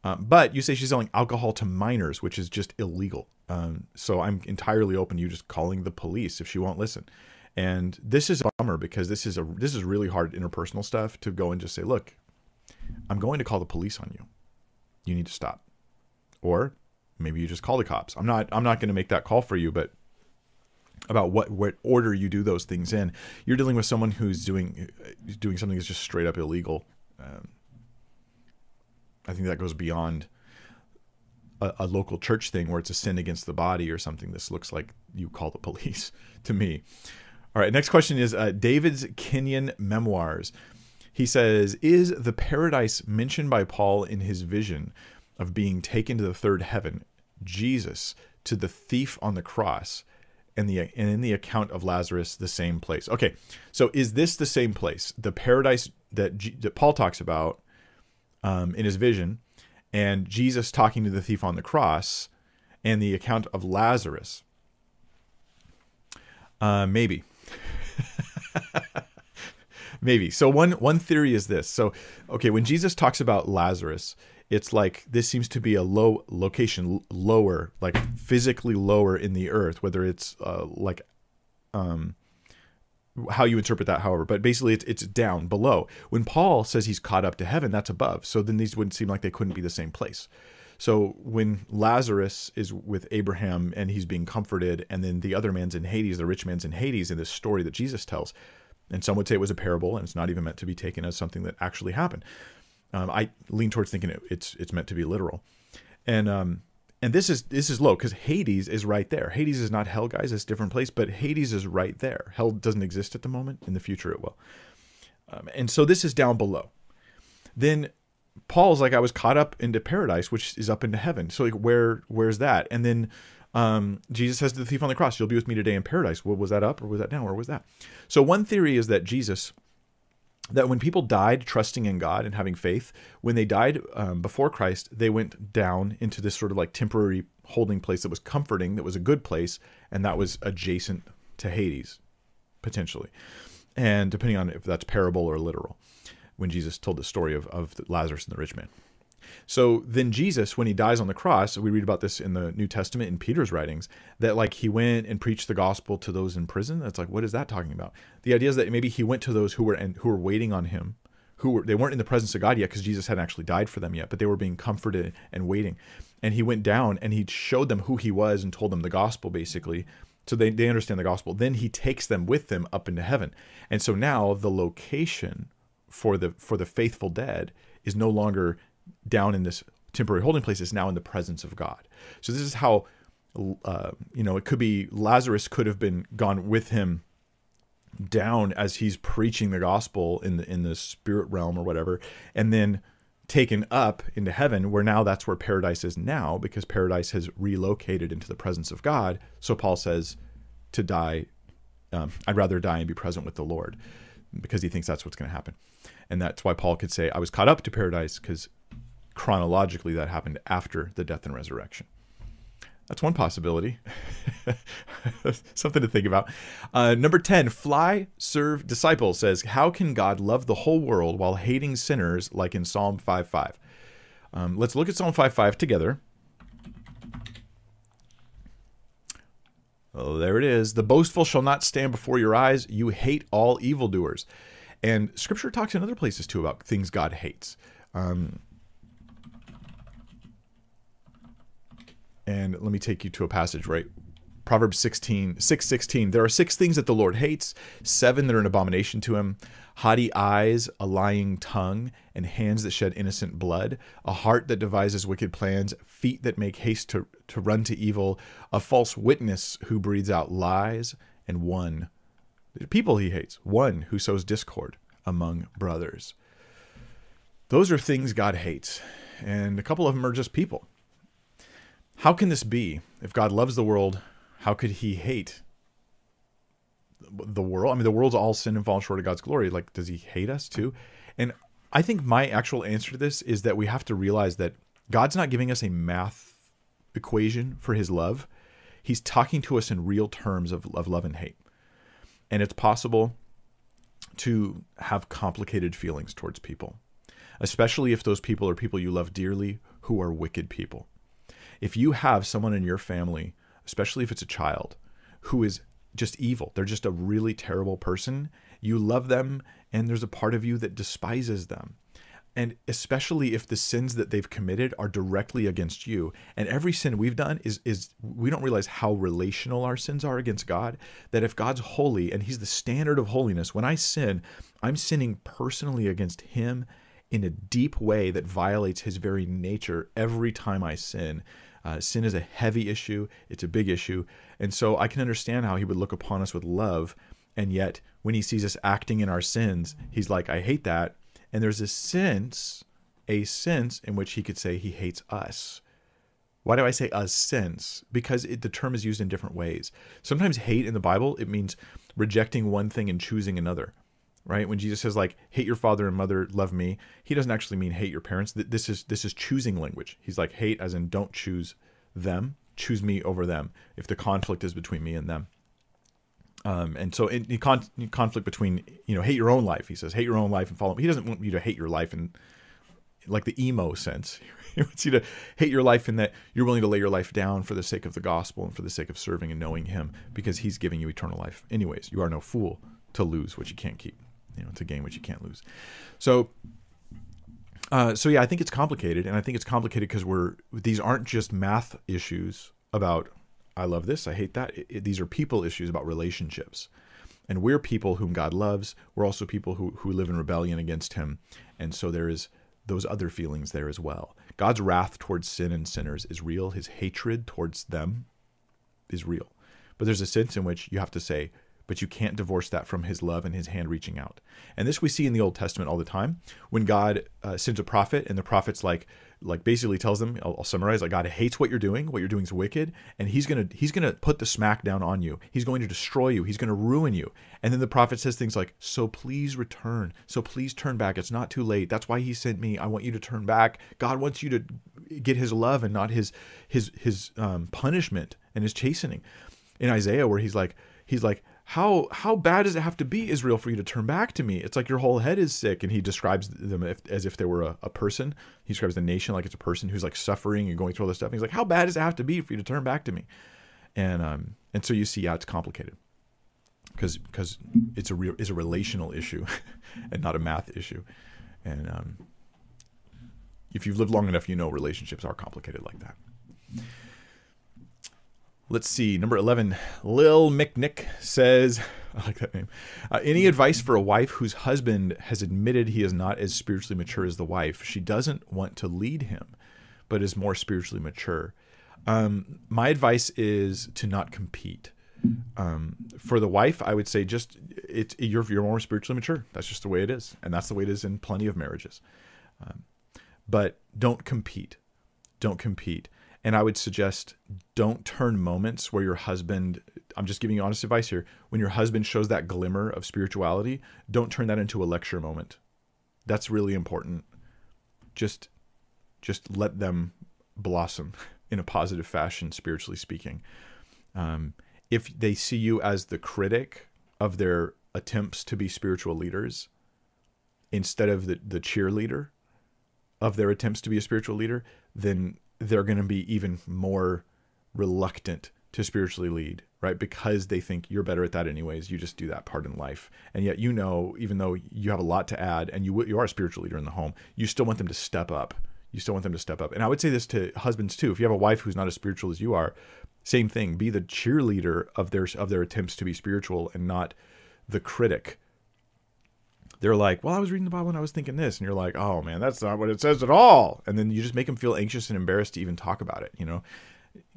S1: Um, but you say she's selling alcohol to minors, which is just illegal. Um, so I'm entirely open to you just calling the police if she won't listen. And this is a bummer because this is a this is really hard interpersonal stuff to go and just say, look, I'm going to call the police on you. You need to stop. Or maybe you just call the cops. I'm not I'm not going to make that call for you, but about what what order you do those things in. You're dealing with someone who's doing doing something that's just straight up illegal. Um, I think that goes beyond a, a, local church thing where it's a sin against the body or something. This looks like you call the police to me. All right, next question is uh, David's Kenyon Memoirs. He says, Is the paradise mentioned by Paul in his vision of being taken to the third heaven, Jesus, to the thief on the cross, and the and in the account of Lazarus, the same place? Okay, so is this the same place? The paradise that, G- that Paul talks about um, in his vision and Jesus talking to the thief on the cross and the account of Lazarus. Uh, maybe. Maybe. So one one theory is this. So okay, when Jesus talks about Lazarus, it's like this seems to be a low location lower, like physically lower in the earth, whether it's uh, like um how you interpret that however but basically it's, it's down below. When paul says he's caught up to heaven that's above. So then these wouldn't seem like they couldn't be the same place. So when Lazarus is with Abraham and he's being comforted, and then the other man's in Hades, the rich man's in Hades in this story that Jesus tells, and some would say it was a parable and it's not even meant to be taken as something that actually happened. Um, I lean towards thinking it, it's it's meant to be literal, and um, and this is this is low because Hades is right there. Hades is not hell, guys; it's a different place, but Hades is right there. Hell doesn't exist at the moment. In the future, it will. Um, and so this is down below. Then Paul's like, I was caught up into paradise, which is up into heaven. So like, where where's that? And then um, Jesus says to the thief on the cross, "You'll be with me today in paradise." Well, was that up or was that down? Where was that? So one theory is that Jesus, that when people died trusting in God and having faith, when they died um, before Christ, they went down into this sort of like temporary holding place that was comforting, that was a good place, and that was adjacent to Hades, potentially, and depending on if that's parable or literal when Jesus told the story of, of Lazarus and the rich man. So then Jesus, when he dies on the cross, we read about this in the New Testament in Peter's writings, that like he went and preached the gospel to those in prison. That's like, what is that talking about? The idea is that maybe he went to those who were and who were waiting on him, who were they weren't in the presence of God yet because Jesus hadn't actually died for them yet, but they were being comforted and waiting. And he went down and he showed them who he was and told them the gospel basically. So they, they understand the gospel. Then he takes them with them up into heaven. And so now the location for the for the faithful dead is no longer down in this temporary holding place is now in the presence of God. So this is how uh, you know it could be Lazarus could have been gone with him down as he's preaching the gospel in the in the spirit realm or whatever, and then taken up into heaven where now that's where paradise is now because paradise has relocated into the presence of God. So Paul says to die, um, I'd rather die and be present with the Lord because he thinks that's what's going to happen. And that's why Paul could say, I was caught up to paradise because chronologically that happened after the death and resurrection. That's one possibility. Something to think about. Uh, number 10, fly, serve, disciple says, How can God love the whole world while hating sinners, like in Psalm 5 5? Um, let's look at Psalm 5 5 together. Oh, there it is. The boastful shall not stand before your eyes. You hate all evildoers. And scripture talks in other places too about things God hates. Um, and let me take you to a passage right Proverbs 16, 6 16. There are six things that the Lord hates, seven that are an abomination to him haughty eyes, a lying tongue, and hands that shed innocent blood, a heart that devises wicked plans, feet that make haste to, to run to evil, a false witness who breathes out lies, and one. People he hates, one who sows discord among brothers. Those are things God hates, and a couple of them are just people. How can this be? If God loves the world, how could he hate the world. I mean, the world's all sin and fallen short of God's glory. Like, does he hate us too? And I think my actual answer to this is that we have to realize that God's not giving us a math equation for his love. He's talking to us in real terms of, of love and hate. And it's possible to have complicated feelings towards people, especially if those people are people you love dearly who are wicked people. If you have someone in your family, especially if it's a child, who is just evil. They're just a really terrible person. You love them, and there's a part of you that despises them. And especially if the sins that they've committed are directly against you. And every sin we've done is is we don't realize how relational our sins are against God. That if God's holy and He's the standard of holiness, when I sin, I'm sinning personally against Him in a deep way that violates His very nature every time I sin. Uh, sin is a heavy issue, it's a big issue. And so I can understand how he would look upon us with love. And yet, when he sees us acting in our sins, he's like, I hate that. And there's a sense, a sense in which he could say he hates us. Why do I say a sense? Because it, the term is used in different ways. Sometimes hate in the Bible, it means rejecting one thing and choosing another right when jesus says like hate your father and mother love me he doesn't actually mean hate your parents this is this is choosing language he's like hate as in don't choose them choose me over them if the conflict is between me and them Um, and so in, in, con- in conflict between you know hate your own life, he says hate your own life and follow. Him. He doesn't want you to hate your life in like the emo sense. he wants you to hate your life in that you're willing to lay your life down for the sake of the gospel and for the sake of serving and knowing Him because He's giving you eternal life. Anyways, you are no fool to lose what you can't keep, you know, it's a game which you can't lose. So uh, so yeah, I think it's complicated, and I think it's complicated because we're these aren't just math issues about I love this, I hate that. It, it, these are people issues about relationships, and we're people whom God loves. We're also people who who live in rebellion against Him, and so there is those other feelings there as well. God's wrath towards sin and sinners is real. His hatred towards them is real, but there's a sense in which you have to say, but you can't divorce that from his love and his hand reaching out. And this we see in the Old Testament all the time. When God uh, sends a prophet, and the prophet's like, like basically tells them, I'll, I'll, summarize, like God hates what you're doing, what you're doing is wicked, and He's gonna He's gonna put the smack down on you. He's going to destroy you. He's gonna ruin you. And then the prophet says things like, "So please return. So please turn back. It's not too late. That's why He sent me. I want you to turn back. God wants you to get His love and not His His His um, punishment and His chastening." In Isaiah, where He's like, He's like how how bad does it have to be Israel for you to turn back to me? It's like your whole head is sick. And he describes them if, as if they were a, a, person. He describes the nation like it's a person who's like suffering and going through all this stuff. And he's like, how bad does it have to be for you to turn back to me? And um and so you see, yeah, it's complicated because because it's a real is a relational issue and not a math issue. And um, if you've lived long enough, you know relationships are complicated like that. Let's see. Number 11, Lil McNick says, I like that name. Uh, any advice for a wife whose husband has admitted he is not as spiritually mature as the wife? She doesn't want to lead him, but is more spiritually mature. Um, my advice is to not compete. Um, for the wife, I would say just it's you're you're more spiritually mature. That's just the way it is, and that's the way it is in plenty of marriages. Um, but don't compete. Don't compete. And I would suggest don't turn moments where your husband, I'm just giving you honest advice here, when your husband shows that glimmer of spirituality, don't turn that into a lecture moment. That's really important. Just just let them blossom in a positive fashion, spiritually speaking. Um, if they see you as the critic of their attempts to be spiritual leaders instead of the, the cheerleader of their attempts to be a spiritual leader, then they're going to be even more reluctant to spiritually lead, right? Because they think you're better at that anyways. You just do that part in life. And yet, you know, even though you have a lot to add and you, you are a spiritual leader in the home, you still want them to step up. You still want them to step up. And I would say this to husbands too. If you have a wife who's not as spiritual as you are, same thing. Be the cheerleader of their of their attempts to be spiritual and not the critic they're like, well, I was reading the Bible and I was thinking this, and you're like, oh man, that's not what it says at all. And then you just make them feel anxious and embarrassed to even talk about it. You know,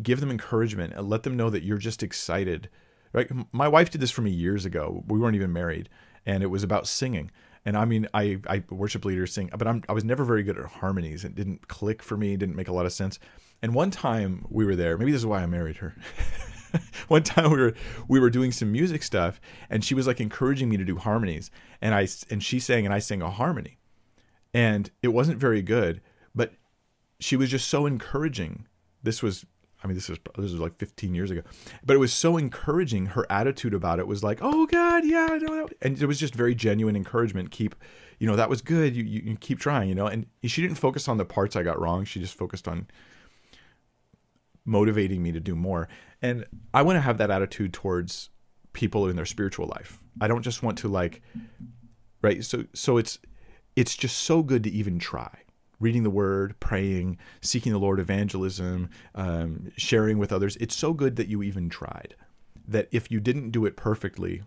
S1: give them encouragement and let them know that you're just excited. Right? My wife did this for me years ago. We weren't even married, and it was about singing. And I mean, I, I worship leaders sing, but I'm, I was never very good at harmonies. It didn't click for me. Didn't make a lot of sense. And one time we were there. Maybe this is why I married her. one time we were we were doing some music stuff and she was like encouraging me to do harmonies and I and she sang and I sang a harmony. And it wasn't very good but she was just so encouraging. This was I mean this was this was like 15 years ago but it was so encouraging. Her attitude about it was like oh god yeah and it was just very genuine encouragement. Keep you know that was good. You, you, you keep trying you know? And she didn't focus on the parts I got wrong. She just focused on motivating me to do more. And I want to have that attitude towards people in their spiritual life. I don't just want to like right? So so it's it's just so good to even try. Reading the word praying seeking the lord evangelism um, sharing with others. It's so good that you even tried. That if you didn't do it perfectly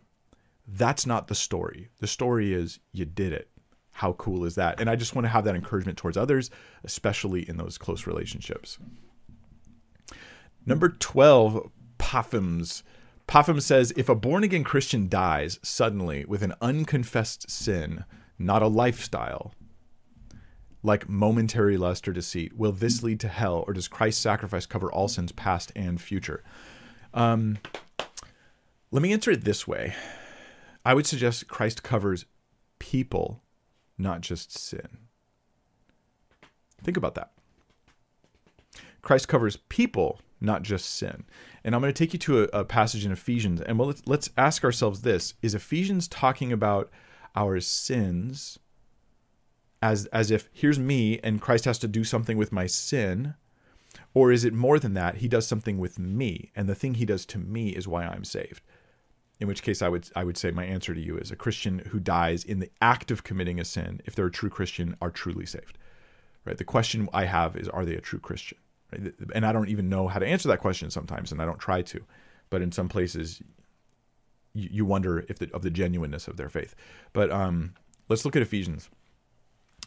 S1: that's not the story. The story is you did it. How cool is that? And i just want to have that encouragement towards others especially in those close relationships Number 12, Pophams. Popham says if a born again Christian dies suddenly with an unconfessed sin, not a lifestyle, like momentary lust or deceit, will this lead to hell, or does Christ's sacrifice cover all sins past and future? Um, let me answer it this way I would suggest Christ covers people, not just sin. Think about that. Christ covers people, not just sin. And I'm going to take you to a, a passage in Ephesians, and well, let's, let's ask ourselves this: Is Ephesians talking about our sins as as if here's me and Christ has to do something with my sin? Or is it more than that? He does something with me, and the thing he does to me is why I'm saved. In which case, I would I would say my answer to you is a Christian who dies in the act of committing a sin, if they're a true Christian, are truly saved. Right. The question I have is, are they a true Christian? And I don't even know how to answer that question sometimes, and I don't try to. But in some places, you, you wonder if the, of the genuineness of their faith. But um, let's look at Ephesians.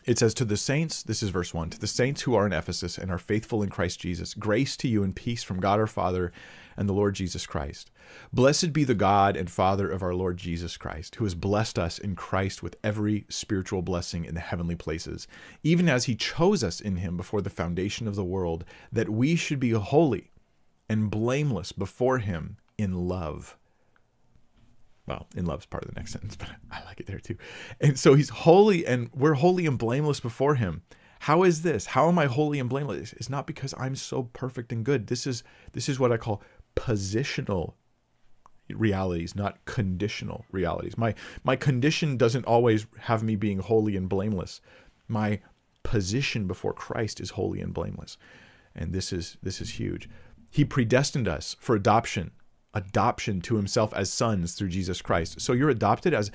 S1: It says, To the saints, this is verse 1, to the saints who are in Ephesus and are faithful in Christ Jesus, grace to you and peace from God our Father and the Lord Jesus Christ. Blessed be the God and Father of our Lord Jesus Christ, who has blessed us in Christ with every spiritual blessing in the heavenly places, even as he chose us in him before the foundation of the world, that we should be holy and blameless before him in love well, in love's part of the next sentence, but I like it there too. And so he's holy and we're holy and blameless before him. How is this? How am I holy and blameless? It's not because I'm so perfect and good. This is this is what I call positional realities, not conditional realities. My my condition doesn't always have me being holy and blameless. My position before Christ is holy and blameless. And this is this is huge. He predestined us for adoption adoption to himself as sons through Jesus Christ. So you're adopted as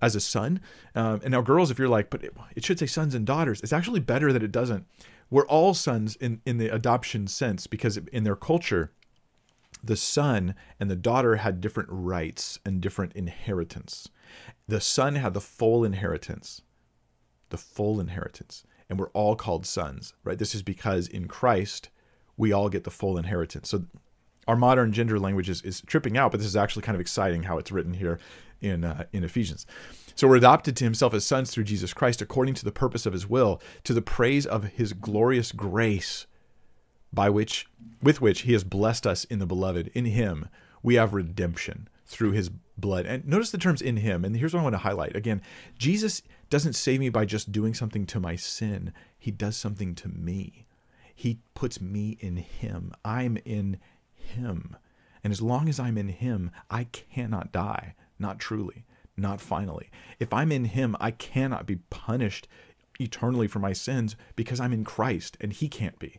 S1: as a son. Um, and now, girls, if you're like, but it, it, should say sons and daughters, it's actually better that it doesn't. We're all sons in in the adoption sense because in their culture, the son and the daughter had different rights and different inheritance. The son had the full inheritance, the full inheritance, and we're all called sons, right? This is because in Christ we all get the full inheritance. So our modern gender language is, is tripping out, but this is actually kind of exciting how it's written here in uh, in Ephesians. So we're adopted to himself as sons through Jesus Christ according to the purpose of his will, to the praise of his glorious grace by which with which he has blessed us in the beloved. In him we have redemption through his blood. And notice the terms in him. And here's what I want to highlight. Again, Jesus doesn't save me by just doing something to my sin. He does something to me. He puts me in him. I'm in him. And as long as I'm in Him, I cannot die. Not truly, not finally. If I'm in Him, I cannot be punished eternally for my sins because I'm in Christ and He can't be.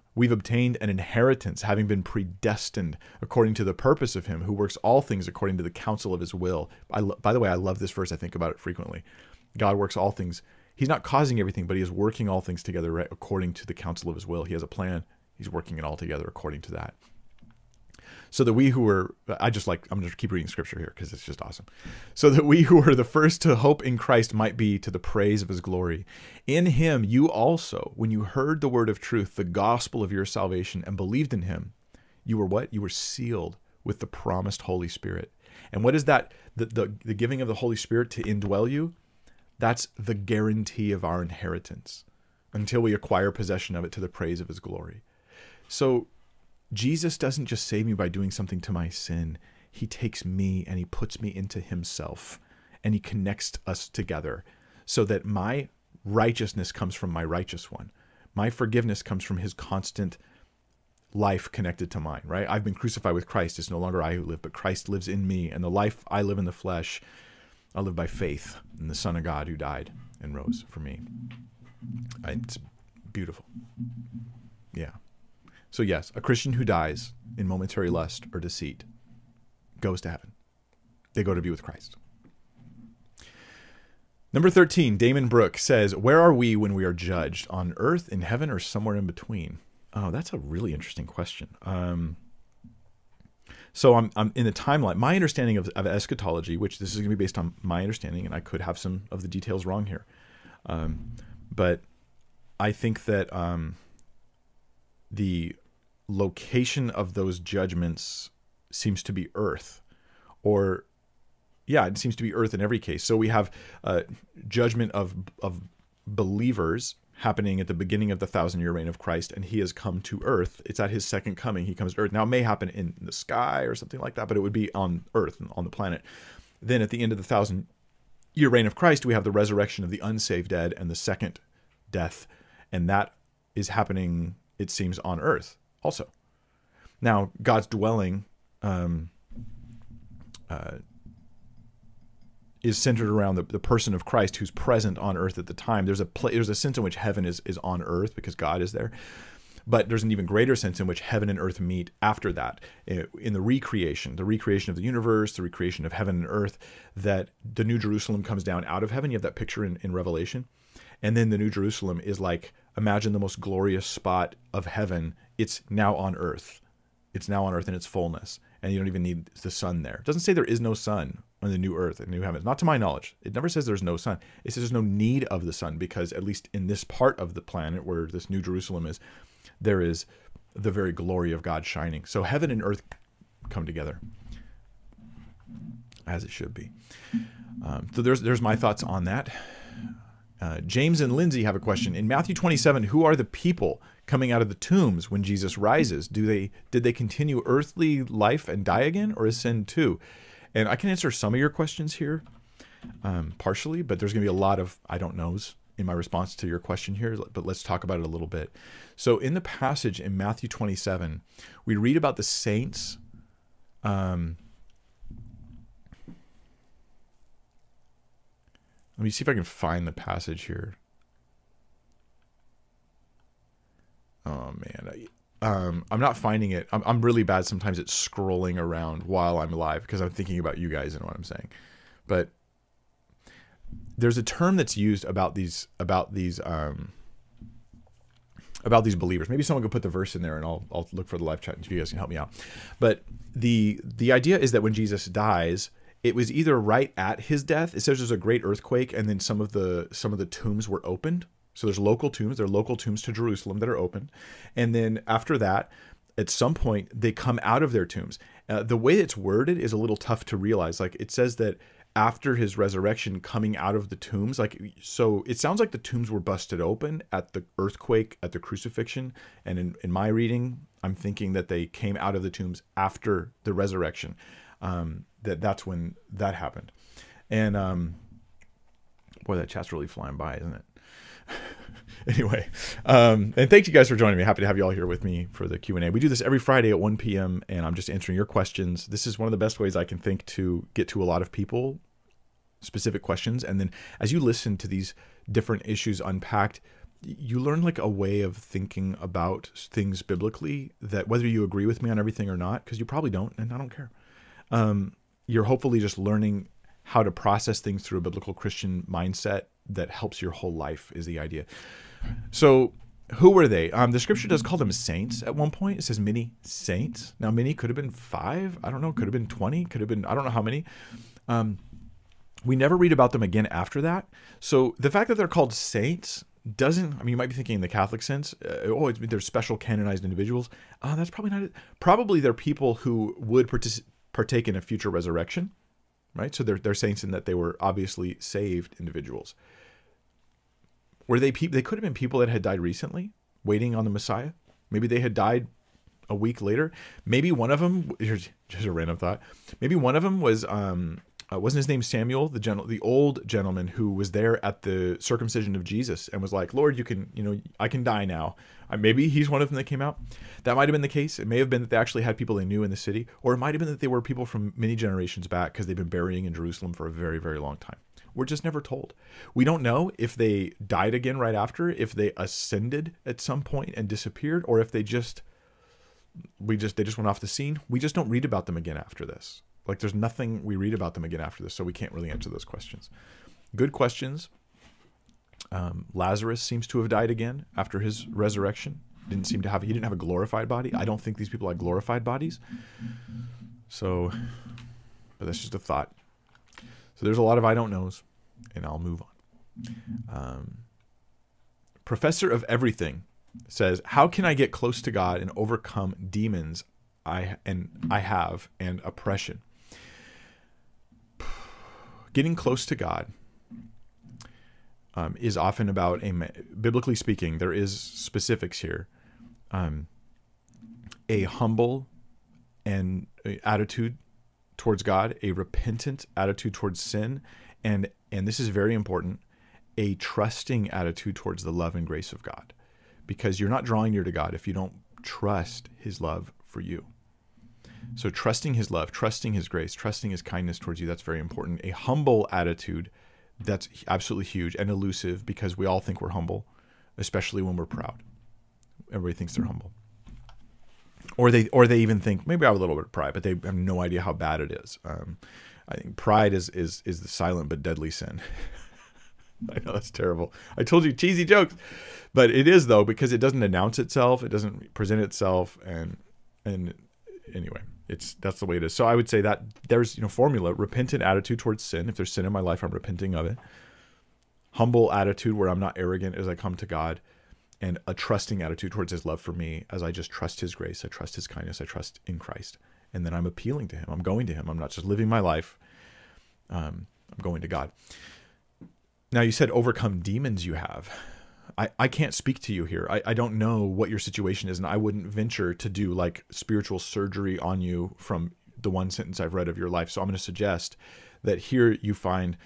S1: we've obtained an inheritance, having been predestined according to the purpose of him who works all things according to the counsel of his will. I, by the way, I love this verse. I think about it frequently. God works all things. He's not causing everything, but he is working all things together according to the counsel of his will. He has a plan. He's working it all together according to that so that we who were I just like I'm just keep reading scripture here because it's just awesome. So that we who were the first to hope in Christ might be to the praise of his glory. In him you also, when you heard the word of truth, the gospel of your salvation, and believed in him, you were what? You were sealed with the promised Holy Spirit. And what is that? The, the, the giving of the Holy Spirit to indwell you? That's the guarantee of our inheritance until we acquire possession of it to the praise of his glory. So Jesus doesn't just save me by doing something to my sin. He takes me and he puts me into himself and he connects us together so that my righteousness comes from my righteous one. My forgiveness comes from his constant life connected to mine, right? I've been crucified with Christ. It's no longer I who live, but Christ lives in me. And the life I live in the flesh, I live by faith in the Son of God who died and rose for me. Uh, it's beautiful. Yeah. So, yes, a Christian who dies in momentary lust or deceit goes to heaven. They go to be with Christ. Number 13, Damon Brook says, Where are we when we are judged? On earth, in heaven, or somewhere in between? Oh, that's a really interesting question. Um, so I'm, I'm in the timeline. My understanding of, of eschatology, which this is going to be based on my understanding, and I could have some of the details wrong here. Um, but I think that um, the location of those judgments seems to be earth or yeah it seems to be earth in every case so we have uh, judgment of of believers happening at the beginning of the thousand year reign of Christ, and he has come to earth. It's at his second coming. He comes to earth. Now, it may happen in the sky or something like that, but it would be on earth, on the planet. Then at the end of the thousand year reign of Christ, we have the resurrection of the unsaved dead and the second death. And that is happening, it seems, on earth also. Now, God's dwelling um, uh, is centered around the, the person of Christ who's present on earth at the time. There's a pl- there's a sense in which heaven is is on earth because God is there. But there's an even greater sense in which heaven and earth meet after that eh, in the recreation, the recreation of the universe, the recreation of heaven and earth, that the New Jerusalem comes down out of heaven. You have that picture in, in Revelation. And then the New Jerusalem is like, imagine the most glorious spot of heaven. It's now on earth. It's now on earth in its fullness. And you don't even need the sun there. It doesn't say there is no sun on the new earth and new heavens. Not to my knowledge. It never says there's no sun. It says there's no need of the sun because at least in this part of the planet where this New Jerusalem is, there is the very glory of God shining. So heaven and earth come together as it should be. Um, so there's there's my thoughts on that. Uh, James and Lindsay have a question. In Matthew 27, who are the people coming out of the tombs when Jesus rises? Do they did they continue earthly life and die again, or ascend too? And I can answer some of your questions here, um, partially, but there's going to be a lot of I don't knows in my response to your question here. But let's talk about it a little bit. So in the passage in Matthew 27, we read about the saints. Um, let me see if I can find the passage here. Oh man, um, I'm not finding it. I'm, I'm really bad sometimes at scrolling around while I'm live because I'm thinking about you guys and what I'm saying. But there's a term that's used about these about these um, about these believers. Maybe someone could put the verse in there, and I'll I'll look for the live chat if you guys can help me out. But the the idea is that when Jesus dies, it was either right at his death. It says there's a great earthquake, and then some of the some of the tombs were opened. So there's local tombs. There are local tombs to Jerusalem that are open, and then after that, at some point they come out of their tombs. Uh, the way it's worded is a little tough to realize. Like it says that after his resurrection coming out of the tombs like so it sounds like the tombs were busted open at the earthquake at the crucifixion and in, in my reading i'm thinking that they came out of the tombs after the resurrection um, that that's when that happened and um, boy that chat's really flying by isn't it anyway um, and thank you guys for joining me. Happy to have you all here with me for the q&a we do this every friday at 1 p.m and i'm just answering your questions. This is one of the best ways i can think to get to a lot of people specific questions and then as you listen to these different issues unpacked you learn like a way of thinking about things biblically that whether you agree with me on everything or not because you probably don't and i don't care. Um, you're hopefully just learning how to process things through a biblical christian mindset that helps your whole life is the idea. So who were they? Um, the scripture does call them saints at one point. It says many saints. Now, many could have been five. I don't know. Could have been 20. Could have been, I don't know how many. Um, we never read about them again after that. So the fact that they're called saints doesn't, I mean, you might be thinking in the Catholic sense, uh, oh, they're special canonized individuals. Uh, that's probably not it. Probably they're people who would partic- partake in a future resurrection, right? So they're, they're saints in that they were obviously saved individuals. Were they people? They could have been people that had died recently, waiting on the Messiah. Maybe they had died a week later. Maybe one of them. Here's just a random thought. Maybe one of them was um, uh, wasn't his name Samuel, the gen- the old gentleman who was there at the circumcision of Jesus and was like, "Lord, you can, you know, I can die now." Uh, maybe he's one of them that came out. That might have been the case. It may have been that they actually had people they knew in the city, or it might have been that they were people from many generations back because they've been burying in Jerusalem for a very, very long time. We're just never told. We don't know if they died again right after, if they ascended at some point and disappeared, or if they just we just they just went off the scene. We just don't read about them again after this. Like there's nothing we read about them again after this, so we can't really answer those questions. Good questions. Um, Lazarus seems to have died again after his resurrection. Didn't seem to have he didn't have a glorified body. I don't think these people had glorified bodies. So, but that's just a thought. So there's a lot of I don't knows, and I'll move on. Um, Professor of Everything says, "How can I get close to God and overcome demons I and I have and oppression?" Getting close to God um, is often about a biblically speaking. There is specifics here. Um, a humble and attitude towards God, a repentant attitude towards sin, and and this is very important, a trusting attitude towards the love and grace of God. Because you're not drawing near to God if you don't trust his love for you. So trusting his love, trusting his grace, trusting his kindness towards you, that's very important. A humble attitude, that's absolutely huge and elusive because we all think we're humble, especially when we're proud. Everybody thinks they're humble. Or they or they even think maybe I have a little bit of pride, but they have no idea how bad it is. Um, I think pride is is is the silent but deadly sin. I know that's terrible. I told you cheesy jokes, but it is though because it doesn't announce itself, it doesn't present itself, and and anyway, it's that's the way it is. So I would say that there's you know formula repentant attitude towards sin. If there's sin in my life, I'm repenting of it. Humble attitude where I'm not arrogant as I come to God, and a trusting attitude towards His love for me as I just trust His grace, I trust His kindness, I trust in Christ, and then I'm appealing to Him. I'm going to Him. I'm not just living my life. Um, I'm going to God. Now you said overcome demons you have. I, I can't speak to you here. I, I don't know what your situation is, and I wouldn't venture to do like spiritual surgery on you from the one sentence I've read of your life. So I'm going to suggest that here you find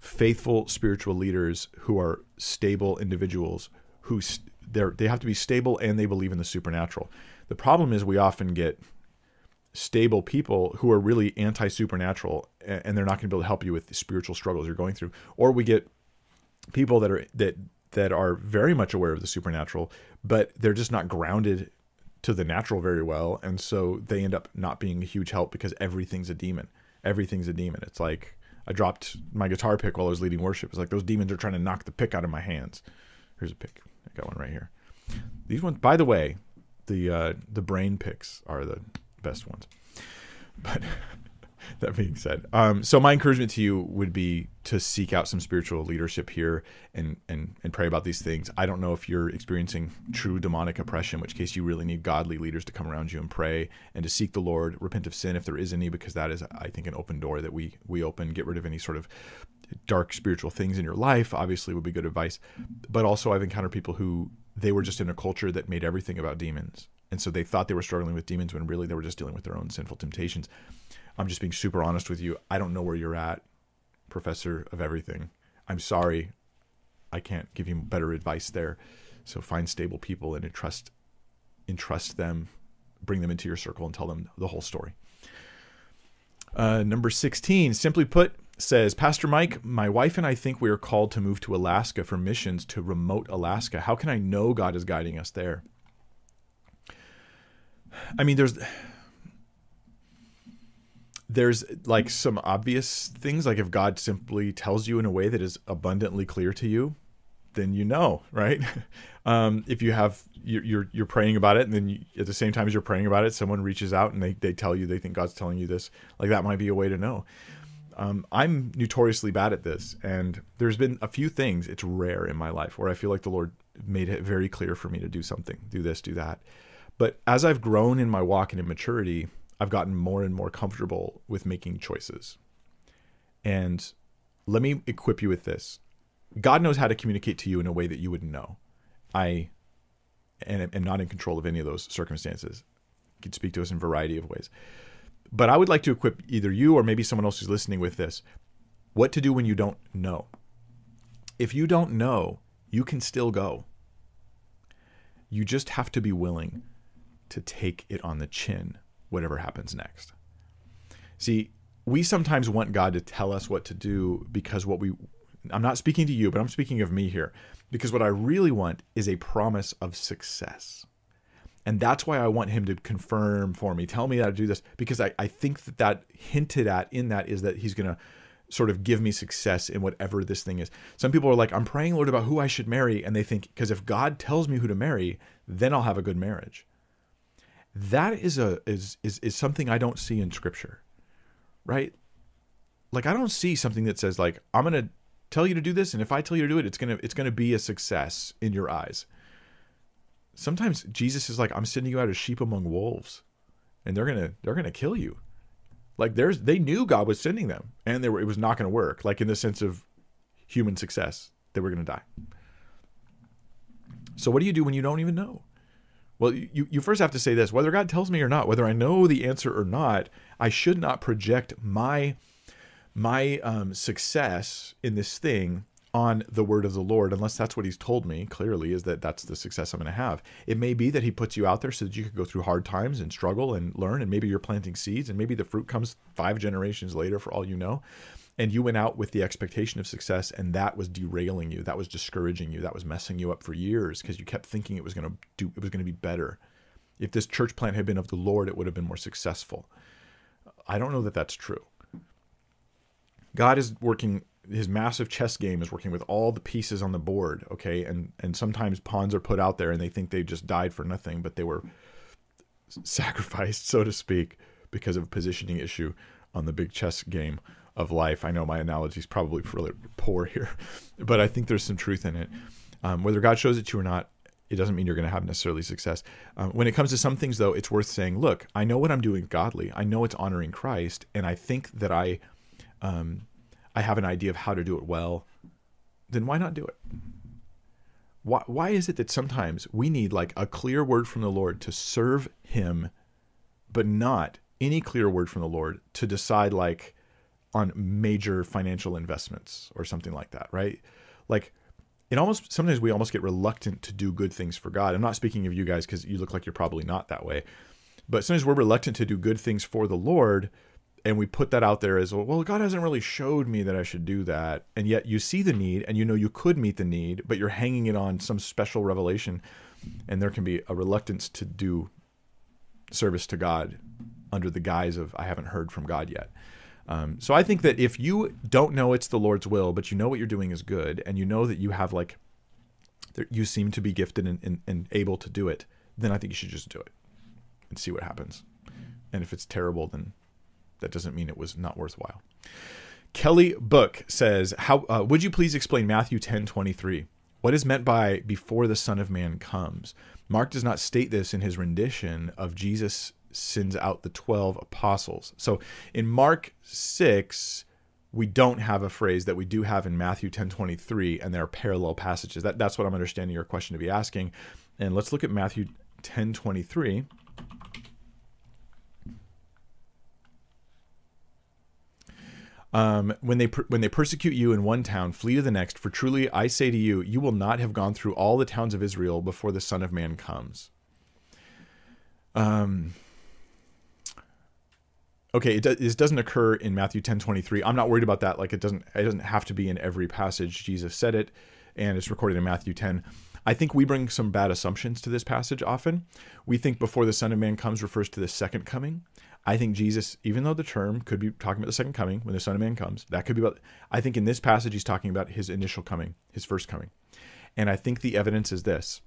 S1: faithful spiritual leaders who are stable individuals who they they have to be stable and they believe in the supernatural. The problem is we often get stable people who are really anti supernatural and they're not going to be able to help you with the spiritual struggles you're going through, or we get people that are that that are very much aware of the supernatural, but they're just not grounded to the natural very well. And so they end up not being a huge help because everything's a demon. Everything's a demon. It's like I dropped my guitar pick while I was leading worship. It's like those demons are trying to knock the pick out of my hands. Here's a pick. I got one right here. These ones, by the way, the uh, the brain picks are the best ones. But that being said, um, so my encouragement to you would be to seek out some spiritual leadership here and and and pray about these things. I don't know if you're experiencing true demonic oppression, in which case you really need godly leaders to come around you and pray and to seek the Lord, repent of sin if there is any, because that is, I think, an open door that we we open. Get rid of any sort of dark spiritual things in your life. Obviously, would be good advice. But also, I've encountered people who they were just in a culture that made everything about demons, and so they thought they were struggling with demons when really they were just dealing with their own sinful temptations I'm just being super honest with you. I don't know where you're at, professor of everything. I'm sorry. I can't give you better advice there. So find stable people and entrust entrust them, bring them into your circle and tell them the whole story. Uh, number 16, simply put, says Pastor Mike, my wife and I think we are called to move to Alaska for missions to remote Alaska. How can I know God is guiding us there? I mean, there's there's like some obvious things like if god simply tells you in a way that is abundantly clear to you then you know right? Um, if you have you're, you're, praying about it and then you, at the same time as you're praying about it someone reaches out and they, they tell you they think god's telling you this like that might be a way to know. Um, i'm notoriously bad at this and there's been a few things it's rare in my life where i feel like the lord made it very clear for me to do something do this do that. But as i've grown in my walk and in maturity I've gotten more and more comfortable with making choices. And let me equip you with this. God knows how to communicate to you in a way that you wouldn't know. I am not in control of any of those circumstances. He can speak to us in a variety of ways. But I would like to equip either you or maybe someone else who's listening with this what to do when you don't know. If you don't know, you can still go. You just have to be willing to take it on the chin whatever happens next. See, we sometimes want God to tell us what to do because what we I'm not speaking to you, but I'm speaking of me here because what I really want is a promise of success. And that's why I want him to confirm for me, tell me how to do this, because I, I think that that hinted at in that is that he's going to sort of give me success in whatever this thing is. Some people are like, I'm praying, Lord, about who I should marry. And they think, because if God tells me who to marry, then I'll have a good marriage that is a is is is something I don't see in scripture. Right? Like I don't see something that says like I'm going to tell you to do this and if I tell you to do it it's going to it's going to be a success in your eyes. Sometimes Jesus is like I'm sending you out as sheep among wolves and they're going to they're going to kill you. Like there's they knew God was sending them and they were it was not going to work like in the sense of human success. they were going to die. So what do you do when you don't even know? Well, you, you first have to say this whether God tells me or not, whether I know the answer or not, I should not project my my um, success in this thing on the word of the Lord, unless that's what He's told me clearly, is that that's the success I'm going to have. It may be that He puts you out there so that you could go through hard times and struggle and learn, and maybe you're planting seeds, and maybe the fruit comes five generations later, for all you know. And you went out with the expectation of success, and that was derailing you. That was discouraging you. That was messing you up for years because you kept thinking it was going to do. It was going to be better. If this church plant had been of the Lord, it would have been more successful. I don't know that that's true. God is working his massive chess game is working with all the pieces on the board, okay? And and sometimes pawns are put out there and they think they just died for nothing, but they were sacrificed, so to speak, because of a positioning issue on the big chess game of life. I know my analogy is probably really poor here, but I think there's some truth in it. Um, whether God shows it to you or not, it doesn't mean you're going to have necessarily success. Um, when it comes to some things, though, it's worth saying, look, I know what I'm doing godly. I know it's honoring Christ, and I think that I, um, I have an idea of how to do it well. Then why not do it? Why, why is it that sometimes we need like a clear word from the Lord to serve Him, but not any clear word from the Lord to decide like on major financial investments or something like that, right? Like it almost sometimes we almost get reluctant to do good things for God. I'm not speaking of you guys because you look like you're probably not that way, but sometimes we're reluctant to do good things for the Lord, and we put that out there as well. God hasn't really showed me that I should do that, and yet you see the need and you know you could meet the need, but you're hanging it on some special revelation, and there can be a reluctance to do service to God under the guise of I haven't heard from God yet. Um, so I think that if you don't know it's the Lord's will, but you know what you're doing is good, and you know that you have like, you seem to be gifted and, and, and able to do it, then I think you should just do it and see what happens. And if it's terrible, then that doesn't mean it was not worthwhile. Kelly Book says, "How uh, would you please explain Matthew ten twenty three? What is meant by before the Son of Man comes? Mark does not state this in his rendition of Jesus sends out the 12 apostles. So in Mark 6, we don't have a phrase that we do have in Matthew 10:23 and there are parallel passages. That that's what I'm understanding your question to be asking. And let's look at Matthew 10:23. Um, when they when they persecute you in one town, flee to the next. For truly I say to you, you will not have gone through all the towns of Israel before the Son of Man comes. Um, okay, it do, this doesn't occur in Matthew 10 23. I'm not worried about that. Like it doesn't it doesn't have to be in every passage. Jesus said it, and it's recorded in Matthew 10. I think we bring some bad assumptions to this passage often. We think before the Son of Man comes refers to the second coming. I think Jesus, even though the term could be talking about the second coming when the Son of Man comes, that could be about. I think in this passage he's talking about his initial coming, his first coming. And I think the evidence is this.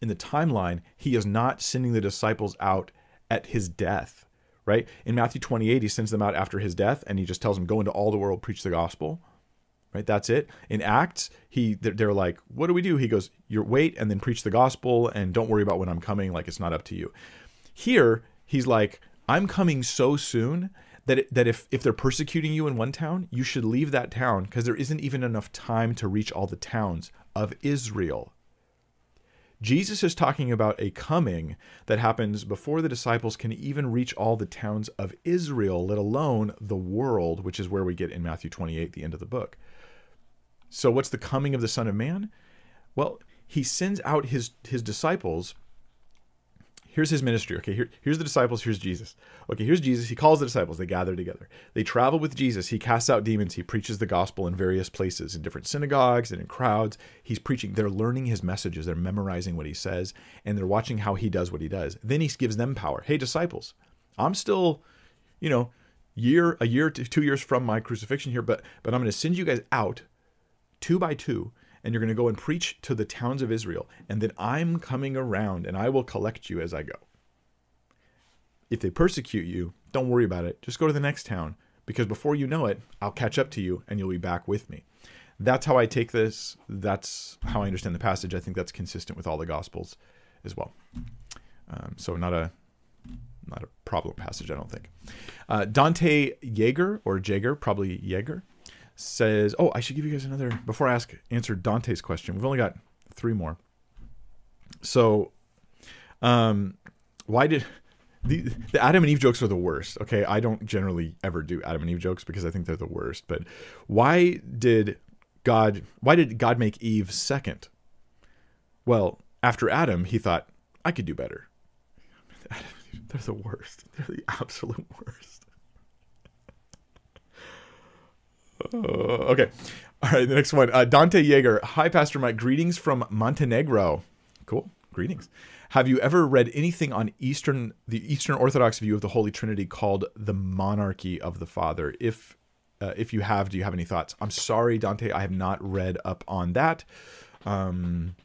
S1: In the timeline, he is not sending the disciples out at his death right? In Matthew 28, he sends them out after his death and he just tells them, go into all the world, preach the gospel. Right? That's it. In Acts, he they're like, what do we do? He goes, you wait and then preach the gospel and don't worry about when I'm coming. Like it's not up to you. Here, he's like, I'm coming so soon that it, that if if they're persecuting you in one town, you should leave that town because there isn't even enough time to reach all the towns of Israel. Jesus is talking about a coming that happens before the disciples can even reach all the towns of Israel, let alone the world, which is where we get in Matthew 28, the end of the book. So, what's the coming of the Son of Man? Well, he sends out his, his disciples here's his ministry. Okay, here, here's the disciples, here's Jesus. Okay, here's Jesus. He calls the disciples, they gather together. They travel with Jesus. He casts out demons. He preaches the gospel in various places, in different synagogues and in crowds. He's preaching. They're learning his messages. They're memorizing what he says, and they're watching how he does what he does. Then he gives them power. Hey, disciples, I'm still, you know, year a year to two years from my crucifixion here, but but I'm going to send you guys out two by two and you're going to go and preach to the towns of Israel, and then I'm coming around and I will collect you as I go. If they persecute you, don't worry about it. Just go to the next town, because before you know it, I'll catch up to you and you'll be back with me. That's how I take this. That's how I understand the passage. I think that's consistent with all the Gospels as well. Um, so not a not a problem passage, I don't think. Uh, Dante Jaeger or Jaeger, probably Jaeger, says, "Oh, I should give you guys another before I ask answer Dante's question. We've only got three more. So, um, why did the the Adam and Eve jokes are the worst? Okay, I don't generally ever do Adam and Eve jokes because I think they're the worst. But why did God? Why did God make Eve second? Well, after Adam, he thought I could do better. They're the worst. They're the absolute worst. Uh, okay. All right, the next one. Uh, Dante Yeager. Hi, Pastor Mike. Greetings from Montenegro. Cool. Greetings. Have you ever read anything on Eastern the Eastern Orthodox view of the Holy Trinity called the monarchy of the Father? If uh, if you have, do you have any thoughts? I'm sorry, Dante, I have not read up on that, um,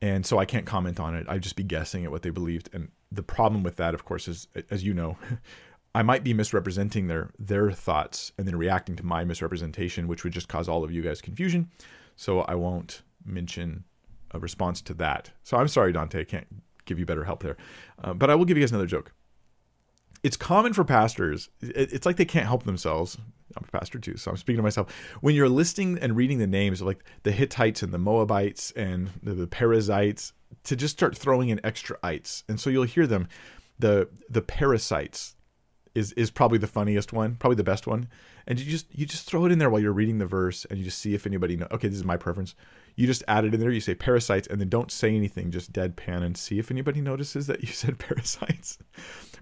S1: and so I can't comment on it. I'd just be guessing at what they believed. And the problem with that, of course, is as you know, I might be misrepresenting their their thoughts and then reacting to my misrepresentation, which would just cause all of you guys confusion. So I won't mention a response to that. So I'm sorry, Dante, I can't give you better help there. Uh, but I will give you guys another joke. It's common for pastors. It's like they can't help themselves. I'm a pastor too, so I'm speaking to myself. When you're listing and reading the names of like the Hittites and the Moabites and the, the Perizzites, to just start throwing in extra ites, and so you'll hear them. The the parasites is is probably the funniest one, probably the best one. And you just you just throw it in there while you're reading the verse, and you just see if anybody know. Okay, this is my preference. You just add it in there. You say parasites, and then don't say anything. Just deadpan and see if anybody notices that you said parasites.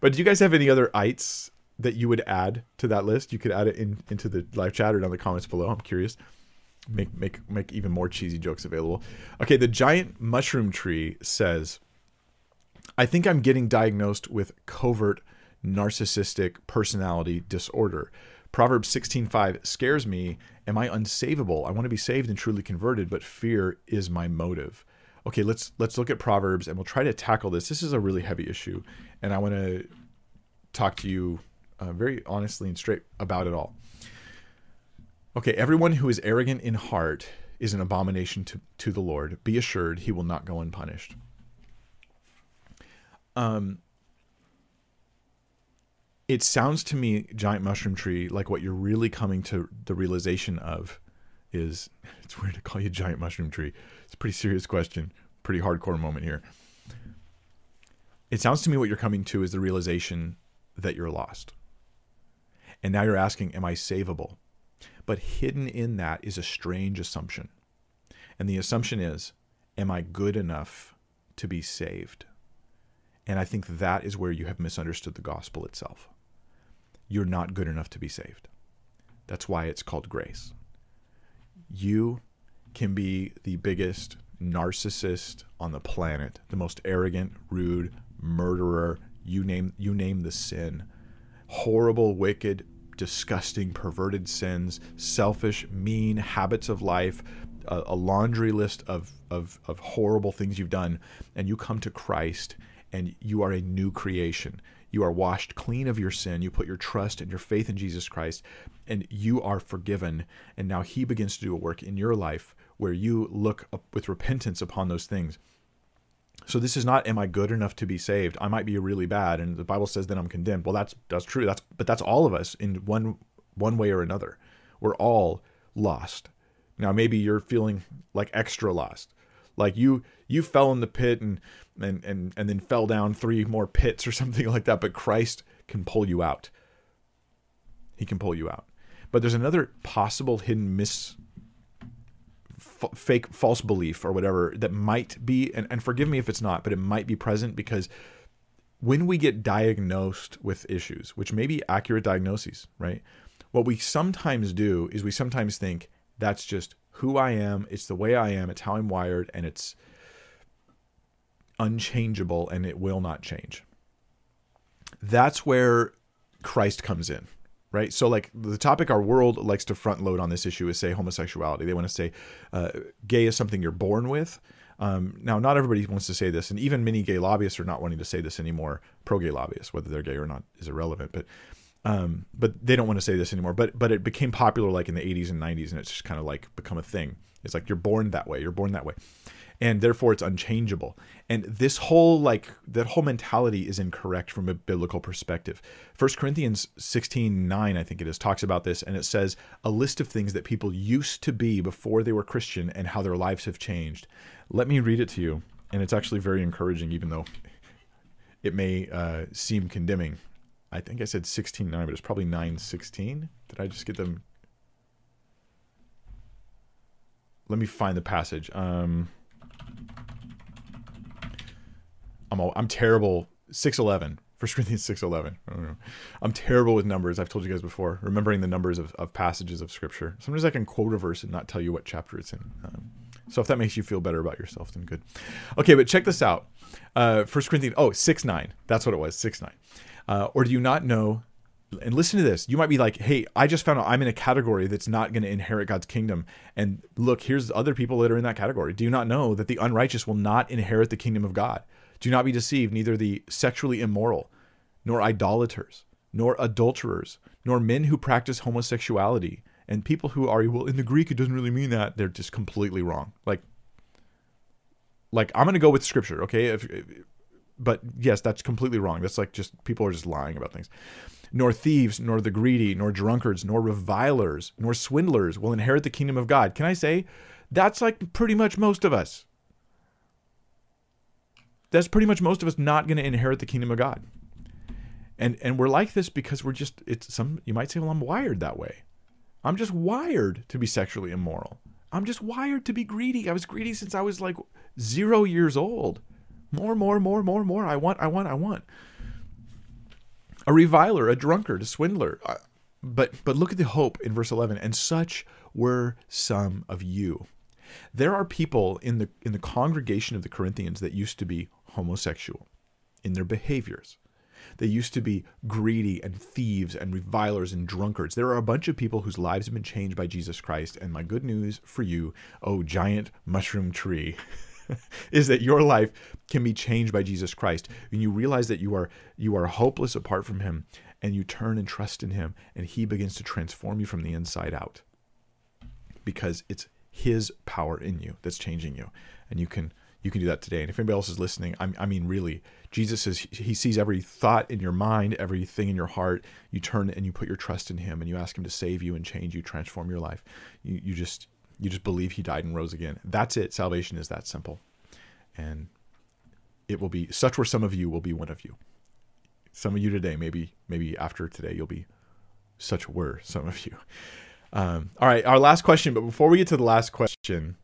S1: but do you guys have any other ites that you would add to that list? You could add it in into the live chat or down the comments below. I'm curious. Make make make even more cheesy jokes available. Okay, the giant mushroom tree says, "I think I'm getting diagnosed with covert." Narcissistic personality disorder. Proverbs 16:5 scares me. Am I unsavable? I want to be saved and truly converted, but fear is my motive. Okay, let's let's look at Proverbs and we'll try to tackle this. This is a really heavy issue, and I want to talk to you uh, very honestly and straight about it all. Okay, everyone who is arrogant in heart is an abomination to, to the Lord. Be assured he will not go unpunished. Um, it sounds to me, giant mushroom tree, like what you're really coming to the realization of is it's weird to call you giant mushroom tree. It's a pretty serious question, pretty hardcore moment here. It sounds to me what you're coming to is the realization that you're lost. And now you're asking, Am I savable? But hidden in that is a strange assumption. And the assumption is, Am I good enough to be saved? And I think that is where you have misunderstood the gospel itself you're not good enough to be saved. That's why it's called grace. You can be the biggest narcissist on the planet, the most arrogant, rude, murderer, you name you name the sin. Horrible, wicked, disgusting, perverted sins, selfish, mean habits of life, a, a laundry list of, of, of horrible things you've done, and you come to Christ and you are a new creation. You are washed clean of your sin. You put your trust and your faith in Jesus Christ, and you are forgiven. And now He begins to do a work in your life where you look with repentance upon those things. So this is not am I good enough to be saved? I might be really bad and the Bible says that I'm condemned. Well that's that's true. That's but that's all of us in one one way or another. We're all lost. Now maybe you're feeling like extra lost. Like you you fell in the pit and and and and then fell down three more pits or something like that, but Christ can pull you out. He can pull you out. But there's another possible hidden mis fake false belief or whatever that might be and, and forgive me if it's not, but it might be present because when we get diagnosed with issues, which may be accurate diagnoses, right? What we sometimes do is we sometimes think that's just who I am, it's the way I am, it's how I'm wired, and it's unchangeable and it will not change. That's where Christ comes in, right? So, like the topic our world likes to front load on this issue is say homosexuality. They want to say uh, gay is something you're born with. Um, now, not everybody wants to say this, and even many gay lobbyists are not wanting to say this anymore. Pro gay lobbyists, whether they're gay or not, is irrelevant. But um, but they don't want to say this anymore. But but it became popular like in the 80s and 90s, and it's just kind of like become a thing. It's like you're born that way. You're born that way. And therefore it's unchangeable. And this whole like that whole mentality is incorrect from a biblical perspective. 1 Corinthians 16, 9, I think it is, talks about this, and it says a list of things that people used to be before they were Christian and how their lives have changed. Let me read it to you, and it's actually very encouraging, even though it may uh, seem condemning. I think I said 16, 9, but it's probably 9, 16. Did I just get them? Let me find the passage. Um, I'm all, I'm terrible. Six eleven. First Corinthians six eleven. I'm terrible with numbers. I've told you guys before. Remembering the numbers of, of passages of scripture. Sometimes I can quote a verse and not tell you what chapter it's in. Um, so if that makes you feel better about yourself, then good. Okay, but check this out. Uh, First Corinthians. Oh, six nine. That's what it was. Six nine. Uh, or do you not know and listen to this. You might be like, hey, I just found out I'm in a category that's not going to inherit God's kingdom. And look, here's other people that are in that category. Do you not know that the unrighteous will not inherit the kingdom of God? Do not be deceived, neither the sexually immoral, nor idolaters, nor adulterers, nor men who practice homosexuality. And people who are, well, in the Greek, it doesn't really mean that. They're just completely wrong. Like, like I'm going to go with scripture, okay? If, but yes, that's completely wrong. That's like just people are just lying about things. Nor thieves, nor the greedy, nor drunkards, nor revilers, nor swindlers will inherit the kingdom of God. Can I say that's like pretty much most of us that's pretty much most of us not going to inherit the kingdom of God. And and we're like this because we're just it's some you might say well I'm wired that way. I'm just wired to be sexually immoral. I'm just wired to be greedy. I was greedy since I was like 0 years old. More, more, more, more, more. I want, I want, I want. A reviler, a drunkard, a swindler. But but look at the hope in verse 11. And such were some of you. There are people in the in the congregation of the Corinthians that used to be homosexual in their behaviors. They used to be greedy and thieves and revilers and drunkards. There are a bunch of people whose lives have been changed by Jesus Christ. And my good news for you, oh giant mushroom tree, is that your life can be changed by Jesus Christ. When you realize that you are you are hopeless apart from him and you turn and trust in him and he begins to transform you from the inside out. Because it's his power in you that's changing you. And you can you can do that today. And if anybody else is listening, I, I mean, really, Jesus says he sees every thought in your mind, everything in your heart. You turn and you put your trust in him and you ask him to save you and change you, transform your life. You, you just, you just believe he died and rose again. That's it. Salvation is that simple. And it will be, such were some of you will be one of you. Some of you today, maybe, maybe after today, you'll be, such were some of you. Um, all right, our last question. But before we get to the last question,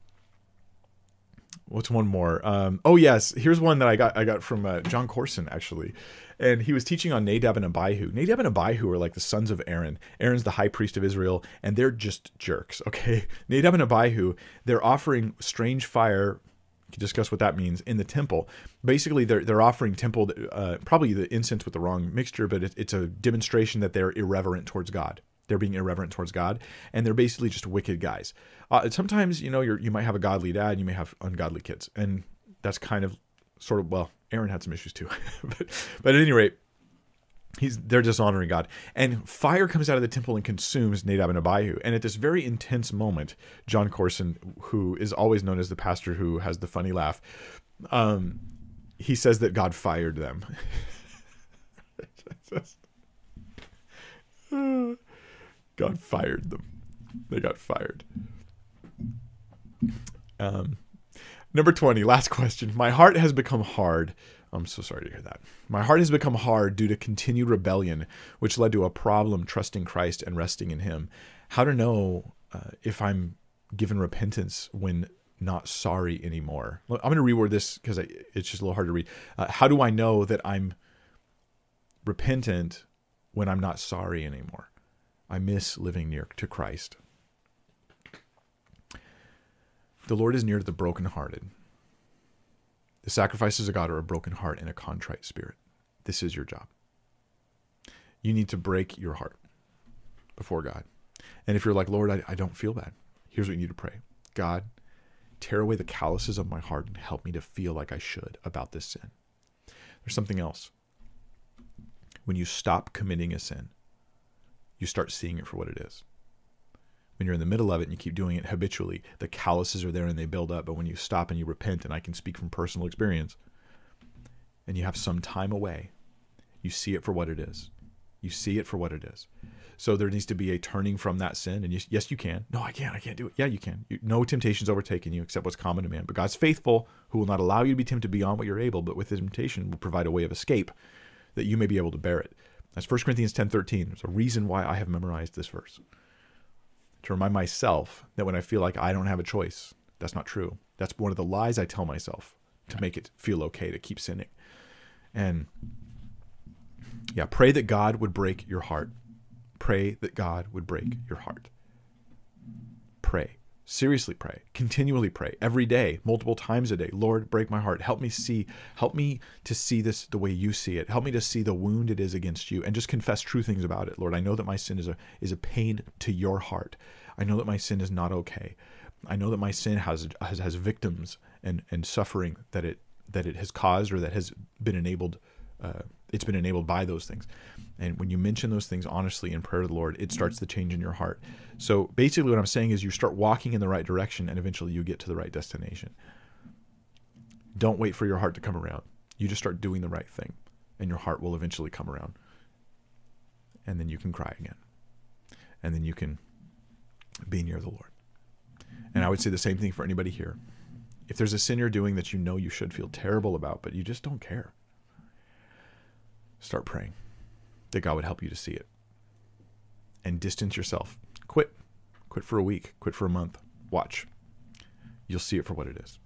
S1: what's one more? Um, oh yes, here's one that I got I got from uh, Jon Courson actually, and he was teaching on Nadab and Abihu. Nadab and Abihu are like the sons of Aaron. Aaron's the high priest of Israel, and they're just jerks. Okay, Nadab and Abihu, they're offering strange fire. Discuss what that means in the temple. Basically, they're they're offering temple, uh, probably the incense with the wrong mixture, but it, it's a demonstration that they're irreverent towards God. They're being irreverent towards God, and they're basically just wicked guys. Uh, sometimes you know you you might have a godly dad, and you may have ungodly kids, and that's kind of sort of well, Aaron had some issues too, but but at any rate, he's they're dishonoring God, and fire comes out of the temple and consumes Nadab and Abihu. And at this very intense moment, Jon Courson, who is always known as the pastor who has the funny laugh, um, he says that God fired them. God fired them. They got fired. Um, number 20, last question. My heart has become hard. I'm so sorry to hear that. My heart has become hard due to continued rebellion, which led to a problem trusting Christ and resting in Him. How to know uh, if I'm given repentance when not sorry anymore? I'm going to reword this because it's just a little hard to read. Uh, how do I know that I'm repentant when I'm not sorry anymore? I miss living near to Christ. The Lord is near to the brokenhearted. The sacrifices of God are a broken heart and a contrite spirit. This is your job. You need to break your heart before God. And if you're like, Lord, I, I don't feel bad, here's what you need to pray God, tear away the calluses of my heart and help me to feel like I should about this sin. There's something else. When you stop committing a sin, you start seeing it for what it is. when you're in the middle of it and you keep doing it habitually, the calluses are there and they build up. But when you stop and you repent, and I can speak from personal experience, and you have some time away, you see it for what it is. You see it for what it is. So there needs to be a turning from that sin. And you, yes, you can. No, I can't. I can't do it. Yeah, you can. You, no temptation's overtaken you except what's common to man. But God's faithful, who will not allow you to be tempted beyond what you're able, but with temptation will provide a way of escape that you may be able to bear it. That's 1 Corinthians 10:13. There's a reason why I have memorized this verse. To remind myself that when I feel like I don't have a choice, that's not true. That's one of the lies I tell myself to make it feel okay to keep sinning. And yeah, pray that God would break your heart. Pray that God would break your heart. Pray. Seriously pray. Continually pray. Every day, multiple times a day. Lord, break my heart. Help me see. Help me to see this the way you see it. Help me to see the wound it is against you and just confess true things about it. Lord, I know that my sin is a is a pain to your heart. I know that my sin is not okay. I know that my sin has has, has victims and and suffering that it that it has caused or that has been enabled uh, it's been enabled by those things. And when you mention those things honestly in prayer to the Lord, it mm-hmm. starts the change in your heart. So basically, what I'm saying is you start walking in the right direction and eventually you get to the right destination. Don't wait for your heart to come around. You just start doing the right thing and your heart will eventually come around. And then you can cry again. And then you can be near the Lord. And I would say the same thing for anybody here. If there's a sin you're doing that you know you should feel terrible about, but you just don't care, start praying that God would help you to see it and distance yourself. Quit. Quit for a week, quit for a month. Watch. You'll see it for what it is.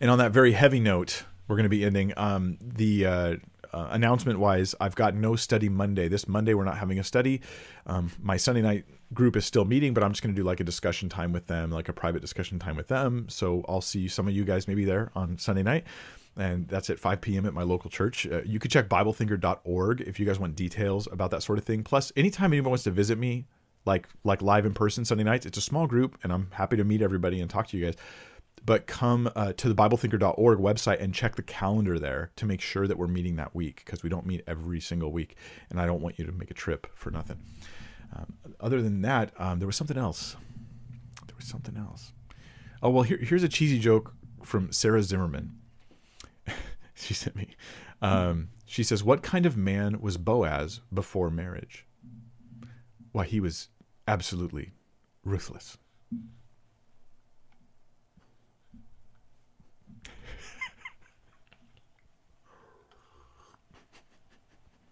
S1: And on that very heavy note, we're going to be ending um, the uh, uh, announcement wise. I've got no study Monday. This Monday, we're not having a study. Um, my Sunday night group is still meeting, but I'm just going to do like a discussion time with them, like a private discussion time with them. So I'll see some of you guys maybe there on Sunday night and that's at 5 p.m. at my local church. Uh, you could check BibleThinker.org if you guys want details about that sort of thing. Plus, anytime anyone wants to visit me, like like live in person Sunday nights, it's a small group, and I'm happy to meet everybody and talk to you guys. But come uh, to the BibleThinker.org website and check the calendar there to make sure that we're meeting that week because we don't meet every single week, and I don't want you to make a trip for nothing. Um, other than that, um, there was something else. There was something else. Oh well, here, here's a cheesy joke from Sarah Zimmerman she sent me. Um, she says, "What kind of man was Boaz before marriage?" Why, he was absolutely ruthless.